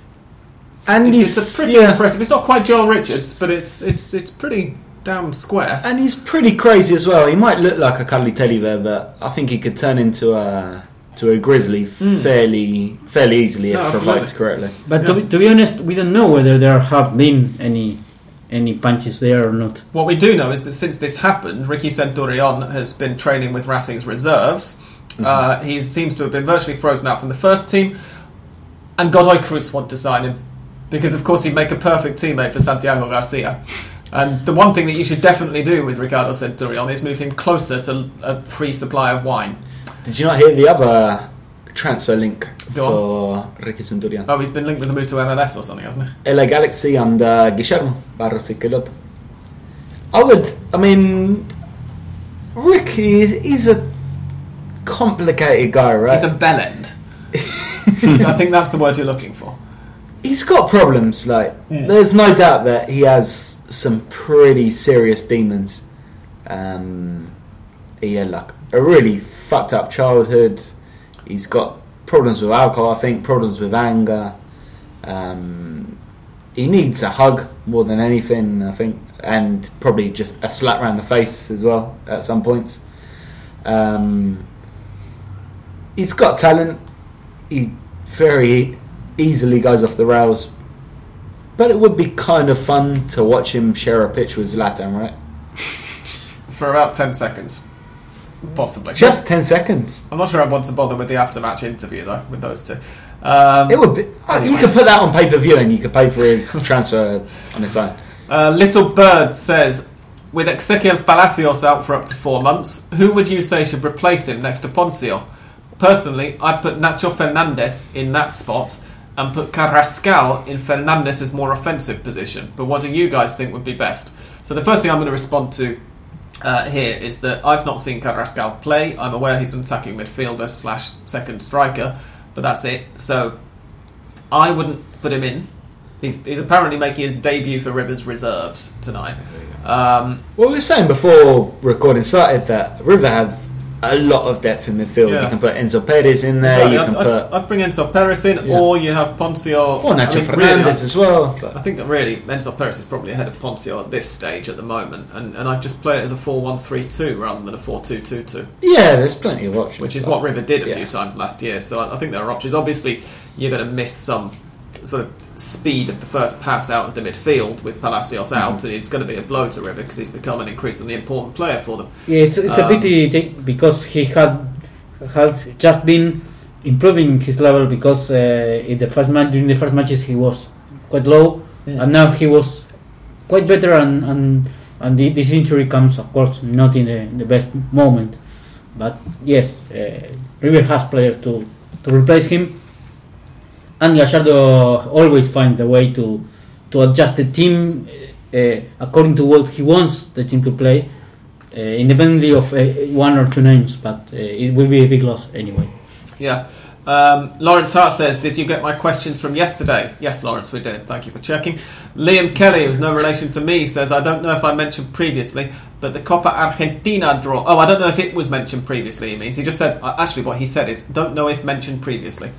And It's, he's it's pretty yeah, impressive. It's not quite Joel Richards, but it's it's it's pretty damn square. and he's pretty crazy as well. He might look like a cuddly teddy bear, but I think he could turn into a to a grizzly hmm. fairly fairly easily if No, provoked absolutely. correctly. But Yeah. to, be, to be honest, we don't know whether there have been any any punches there or not. What we do know is that since this happened, Ricky Centurion has been training with Racing's reserves. Uh, he seems to have been virtually frozen out from the first team, and Godoy Cruz want to sign him because, of course, he'd make a perfect teammate for Santiago Garcia. And the one thing that you should definitely do with Ricardo Centurion is move him closer to a free supply of wine. Did you not hear the other transfer link Go for Ricky Centurion? Oh, he's been linked with a move to MLS or something, hasn't he? LA Galaxy and uh, Guillermo Barros. I would, I mean, Ricky, is- he's a complicated guy, right? He's a bellend. I think that's the word you're looking for. he's got problems. Like, Yeah. there's no doubt that he has some pretty serious demons. Um, he had like a really fucked up childhood. He's got problems with alcohol. I think problems with anger. Um, he needs a hug more than anything. I think, and probably just a slap around the face as well at some points. Um, he's got talent. He very easily goes off the rails. But it would be kind of fun to watch him share a pitch with Zlatan, right? For about 10 seconds. Possibly. Just 10 seconds. I'm not sure I'd want to bother with the after-match interview though with those two. Um, It would be. oh, You could put that on pay per view and you could pay for his transfer on its own. uh, Little Bird says, with Exequiel Palacios out for up to four months, who would you say should replace him next to Ponzio? Personally, I'd put Nacho Fernandez in that spot and put Carrascal in Fernandez's more offensive position. But what do you guys think would be best? So the first thing I'm going to respond to uh, here is that I've not seen Carrascal play. I'm aware he's an attacking midfielder slash second striker, but that's it. So I wouldn't put him in. He's, he's apparently making his debut for Rivers reserves tonight. Um, Well, we were saying before recording started that River have a lot of depth in midfield. Yeah. You can put Enzo Perez in there. exactly, You can I'd, put I'd bring Enzo Perez in, Yeah. or you have Ponzio. or Nacho I mean, really, Fernandez I- as well. But I think that really Enzo Perez is probably ahead of Ponzio at this stage at the moment, and, and I'd just play it as a 4 1 3 2 rather than a 4 2 2 2. yeah, there's plenty of options. which is what River did a Yeah. few times last year. So I, I think there are options. Obviously, you're going to miss some sort of speed of the first pass out of the midfield with Palacios Mm-hmm. out, and it's going to be a blow to River because he's become an increasingly important player for them. Yeah, it's, it's a Um, pity because he had had just been improving his level because uh, in the first match during the first matches he was quite low Mm. and now he was quite better and and, and the, this injury comes of course not in the, the best moment but yes uh, River has players to, to replace him and Gallardo always finds a way to to adjust the team uh, according to what he wants the team to play uh, independently of uh, one or two names, but it will be a big loss anyway. Yeah. Um, Lawrence Hart says, Did you get my questions from yesterday? Yes, Lawrence, we did. Thank you for checking. Liam Kelly, who's no relation to me, says, I don't know if I mentioned previously, but the Copa Argentina draw. Oh, I don't know if it was mentioned previously, he means. He just said, uh, actually, what he said is, don't know if mentioned previously.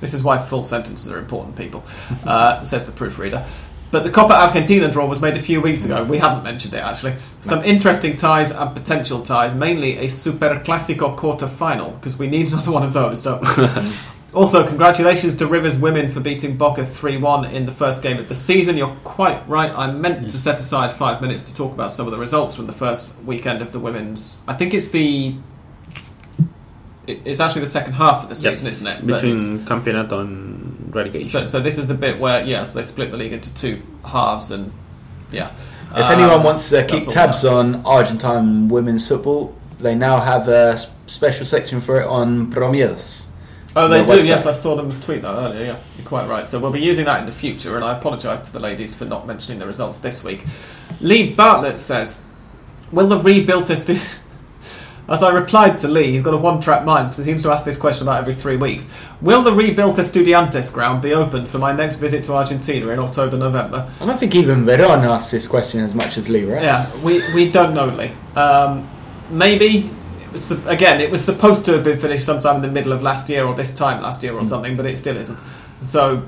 This is why full sentences are important, people, uh, says the proofreader. But the Copa Argentina draw was made a few weeks ago. We haven't mentioned it actually. Some interesting ties and potential ties, mainly a Super Clasico quarter final, because we need another one of those, don't we? also, congratulations to Rivers women for beating Boca 3 1 in the first game of the season. You're quite right. I meant to set aside five minutes to talk about some of the results from the first weekend of the women's. I think it's the. It- It's actually the second half of the season, isn't it? Between Campeonato and relegation. so, so this is the bit where yes, they split the league into two halves, and yeah. If Um, anyone wants to keep tabs on Argentine women's football, they now have a special section for it on Promiedos. oh, they do. website. Yes, I saw them tweet that earlier. Yeah, you're quite right. So we'll be using that in the future, and I apologise to the ladies for not mentioning the results this week. Lee Bartlett says, "Will the rebuilt do?" As I replied to Lee, he's got a one-track mind because he seems to ask this question about every three weeks. Will the rebuilt Estudiantes ground be open for my next visit to Argentina in October, November? I don't think even Veron asked this question as much as Lee, right? Yeah, we, we don't know, Lee. Um, maybe it was again. It was supposed to have been finished sometime in the middle of last year or this time last year or something, but it still isn't. So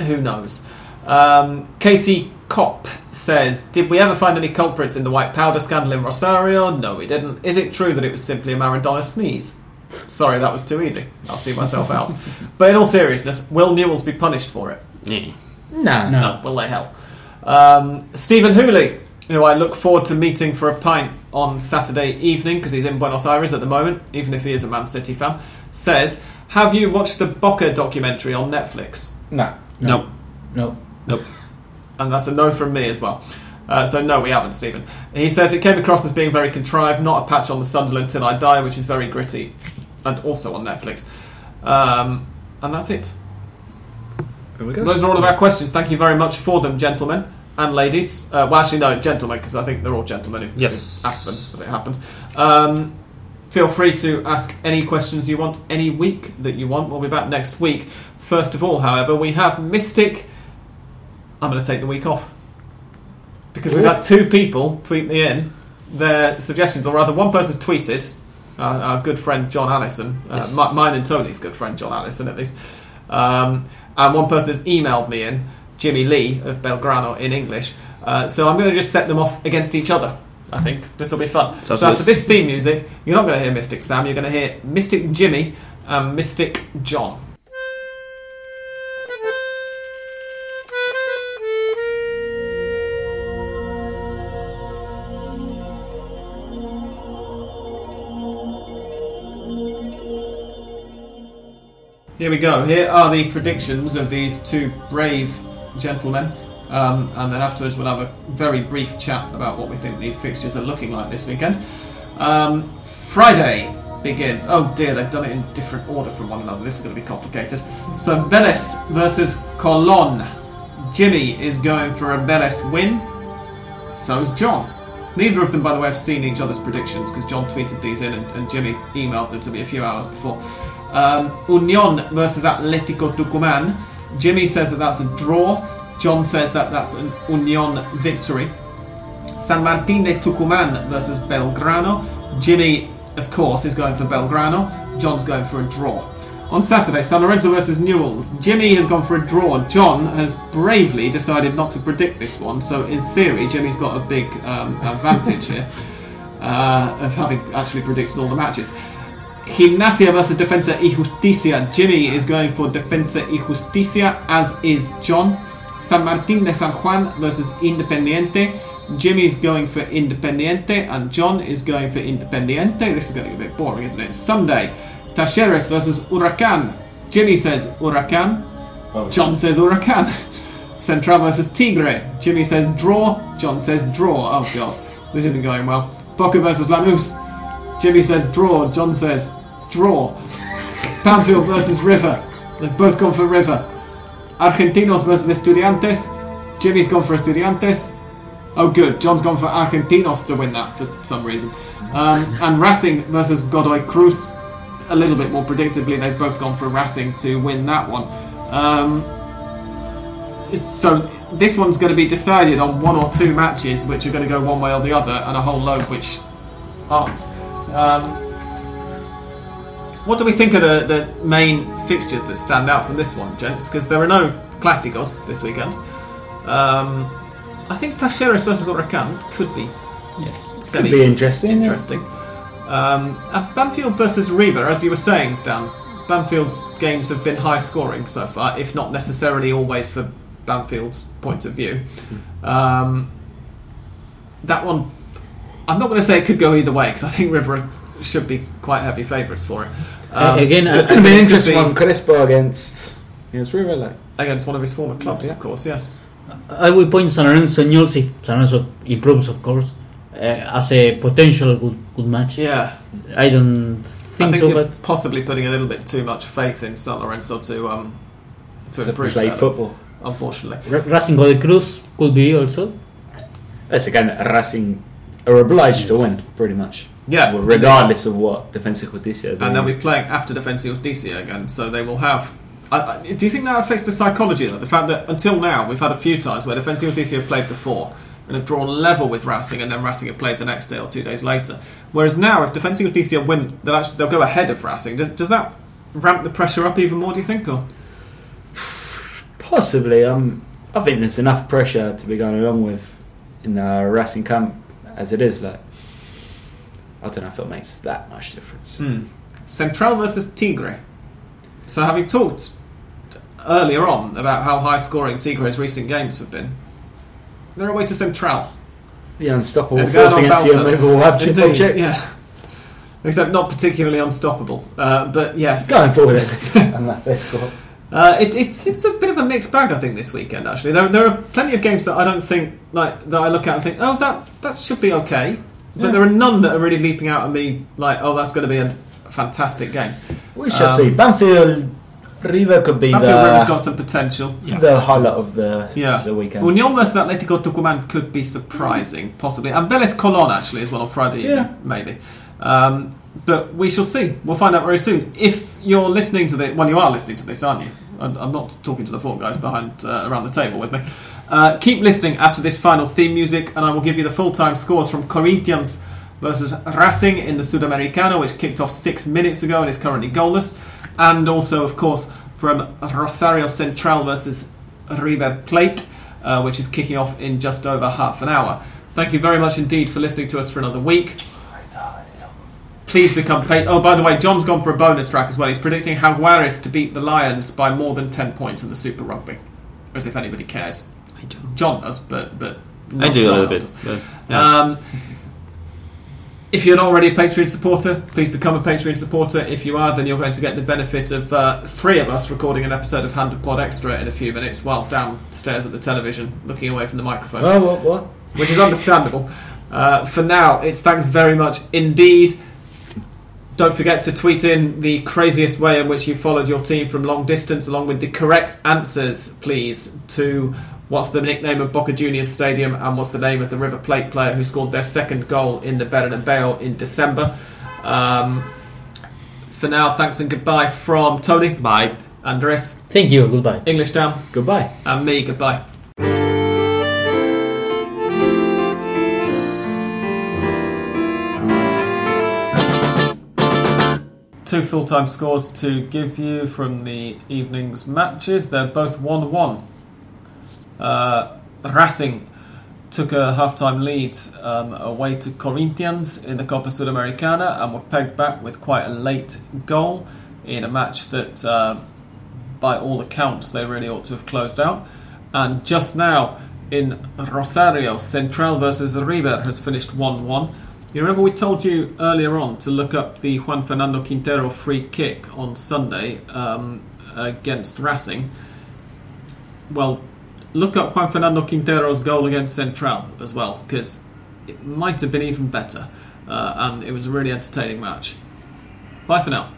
who knows? Um, Casey Kopp says, "Did we ever find any culprits in the white powder scandal in Rosario? No, we didn't. Is it true that it was simply a Maradona sneeze?" Sorry, that was too easy. I'll see myself out. But in all seriousness, will Newells be punished for it? Yeah. Nah. No. No, will they hell? Um, Stephen Hooley, who I look forward to meeting for a pint on Saturday evening because he's in Buenos Aires at the moment, even if he is a Man City fan, says, "Have you watched the Boca documentary on Netflix?" No no. No. No, And that's a no from me as well. Uh, so no, we haven't, Stephen. He says it came across as being very contrived, not a patch on the Sunderland till I die, which is very gritty, and also on Netflix. Um, and that's it. We go. Those are all of our questions. Thank you very much for them, gentlemen and ladies. Uh, well, actually, no, gentlemen, because I think they're all gentlemen if Yes. you ask them, as it happens. Um, feel free to ask any questions you want any week that you want. We'll be back next week. First of all, however, we have Mystic. I'm going to take the week off. Because we've had two people tweet me in their suggestions, or rather, one person's tweeted, uh, our good friend John Allison, uh, Yes. mi- mine and Tony's good friend John Allison at least. Um, and one person has emailed me in, Jimmy Lee of Belgrano in English. Uh, so I'm going to just set them off against each other. I think this will be fun. Sounds so after this theme music, you're not going to hear Mystic Sam. You're going to hear Mystic Jimmy and Mystic John. Here we go. Here are the predictions of these two brave gentlemen. Um, and then afterwards, we'll have a very brief chat about what we think the fixtures are looking like this weekend. Um, Friday begins. Oh dear, they've done it in different order from one another. This is going to be complicated. So, Vélez versus Colón. Jimmy is going for a Vélez win. So's John. Neither of them, by the way, have seen each other's predictions because John tweeted these in and, and Jimmy emailed them to me a few hours before. Um, Union versus Atletico Tucumán. Jimmy says that that's a draw. John says that that's an Union victory. San Martín de Tucumán versus Belgrano. Jimmy, of course, is going for Belgrano. John's going for a draw. On Saturday, San Lorenzo versus Newells. Jimmy has gone for a draw. John has bravely decided not to predict this one, so in theory, Jimmy's got a big um, advantage here uh, of having actually predicted all the matches. Gimnasia versus Defensa y Justicia. Jimmy is going for Defensa y Justicia, as is John. San Martín de San Juan versus Independiente. Jimmy's going for Independiente, and John is going for Independiente. This is getting a bit boring, isn't it? Sunday, Talleres versus Huracan. Jimmy says Huracan. Oh, John says Huracan. Central versus Tigre. Jimmy says draw. John says draw. Oh god, this isn't going well. Boca versus Lanús. Jimmy says draw. John says draw. Banfield versus River. They've both gone for River. Argentinos versus Estudiantes. Jimmy's gone for Estudiantes. Oh, good. John's gone for Argentinos to win that for some reason. Um, and Racing versus Godoy Cruz. A little bit more predictably, they've both gone for Racing to win that one. Um, so this one's going to be decided on one or two matches, which are going to go one way or the other, and a whole load which aren't. Um, what do we think of the, the main fixtures that stand out from this one, gents? Because there are no Clásicos this weekend. Um, I think Talleres versus Huracan could be Yes. Could be interesting. yeah. interesting. Um, and Banfield versus River, as you were saying, Dan, Banfield's games have been high scoring so far, if not necessarily always for Banfield's point of view. Um, that one, I'm not going to say it could go either way because I think River should be quite heavy favourites for it. Um, again, It's going to be an could interesting one. Crespo against against River. Like, against one of his former clubs, Yeah. of course. Yes. I will point San Lorenzo and Newell's if San Lorenzo improves, of course, uh, as a potential good good match. Yeah, I don't I think, think so, you're but possibly putting a little bit too much faith in San Lorenzo to um, to to improve. play further, football. Unfortunately. Ra- Racing Godoy Cruz could be also. That's again Racing are obliged to win, pretty much. Yeah, Well, regardless of what Defensa Justicia and they'll be playing after Defensa Justicia again, so they will have. I, I, do you think that affects the psychology? Though? The fact that until now we've had a few times where Defensa Justicia have played before and have drawn level with Racing, and then Racing have played the next day or two days later. Whereas now, if Defensa Justicia win, they'll, actually, they'll go ahead of Racing. Does, does that ramp the pressure up even more? Do you think? Or Possibly. Um, I think there's enough pressure to be going along with in the Racing camp as it is. Like, I don't know if it makes that much difference. Hmm. Central versus Tigre. So, having talked earlier on about how high scoring Tigre's recent games have been, they're away to Central. The unstoppable force against the unmovable object. Indeed. Yeah. Except not particularly unstoppable. Uh, but yes. Going forward, and that they score. Uh, it, it's it's a bit of a mixed bag, I think, this weekend. Actually, there, there are plenty of games that I don't think like that I look at and think, oh, that that should be okay. But Yeah. there are none that are really leaping out at me like, oh, that's going to be a fantastic game. We shall Um, see. Banfield River could be Banfield River's the, got some potential. the highlight of the Yeah. the weekend. Union versus Atletico Tucumán could be surprising, possibly. And Vélez Colón, actually, as well on Friday evening, Yeah. maybe. Um, but we shall see. We'll find out very soon. If you're listening to this, well, you are listening to this, aren't you? I'm I'm not talking to the four guys behind uh, around the table with me. Uh, keep listening after this final theme music, and I will give you the full time scores from Corinthians versus Racing in the Sudamericano, which kicked off six minutes ago and is currently goalless, and also, of course, from Rosario Central versus River Plate, uh, which is kicking off in just over half an hour. Thank you very much indeed for listening to us for another week. Please become paid. Oh, by the way, John's gone for a bonus track as well. He's predicting Jaguares to beat the Lions by more than 10 points in the Super Rugby. As if anybody cares. I do. John does, but. but I do a little bit. But, yeah. Um, if you're not already a Patreon supporter, please become a Patreon supporter. If you are, then you're going to get the benefit of uh, three of us recording an episode of Hand of Pod Extra in a few minutes while downstairs at the television, looking away from the microphone Oh, what? What? which is understandable. Uh, for now, it's thanks very much indeed. Don't forget to tweet in the craziest way in which you followed your team from long distance, along with the correct answers, please, to what's the nickname of Boca Juniors Stadium and what's the name of the River Plate player who scored their second goal in the Bernabeu in December. Um, for now, thanks and goodbye from Tony, Bye. Andres, Thank you. Goodbye. English Dan, Goodbye. and me. Goodbye. Two full time scores to give you from the evening's matches. They're both 1 1. Uh, Racing took a half-time lead um, away to Corinthians in the Copa Sudamericana and were pegged back with quite a late goal in a match that, uh, by all accounts, they really ought to have closed out. And just now in Rosario, Central versus River has finished 1-1. You remember we told you earlier on to look up the Juan Fernando Quintero free kick on Sunday um, against Racing. Well, look up Juan Fernando Quintero's goal against Central as well, because it might have been even better. Uh, and it was a really entertaining match. Bye for now.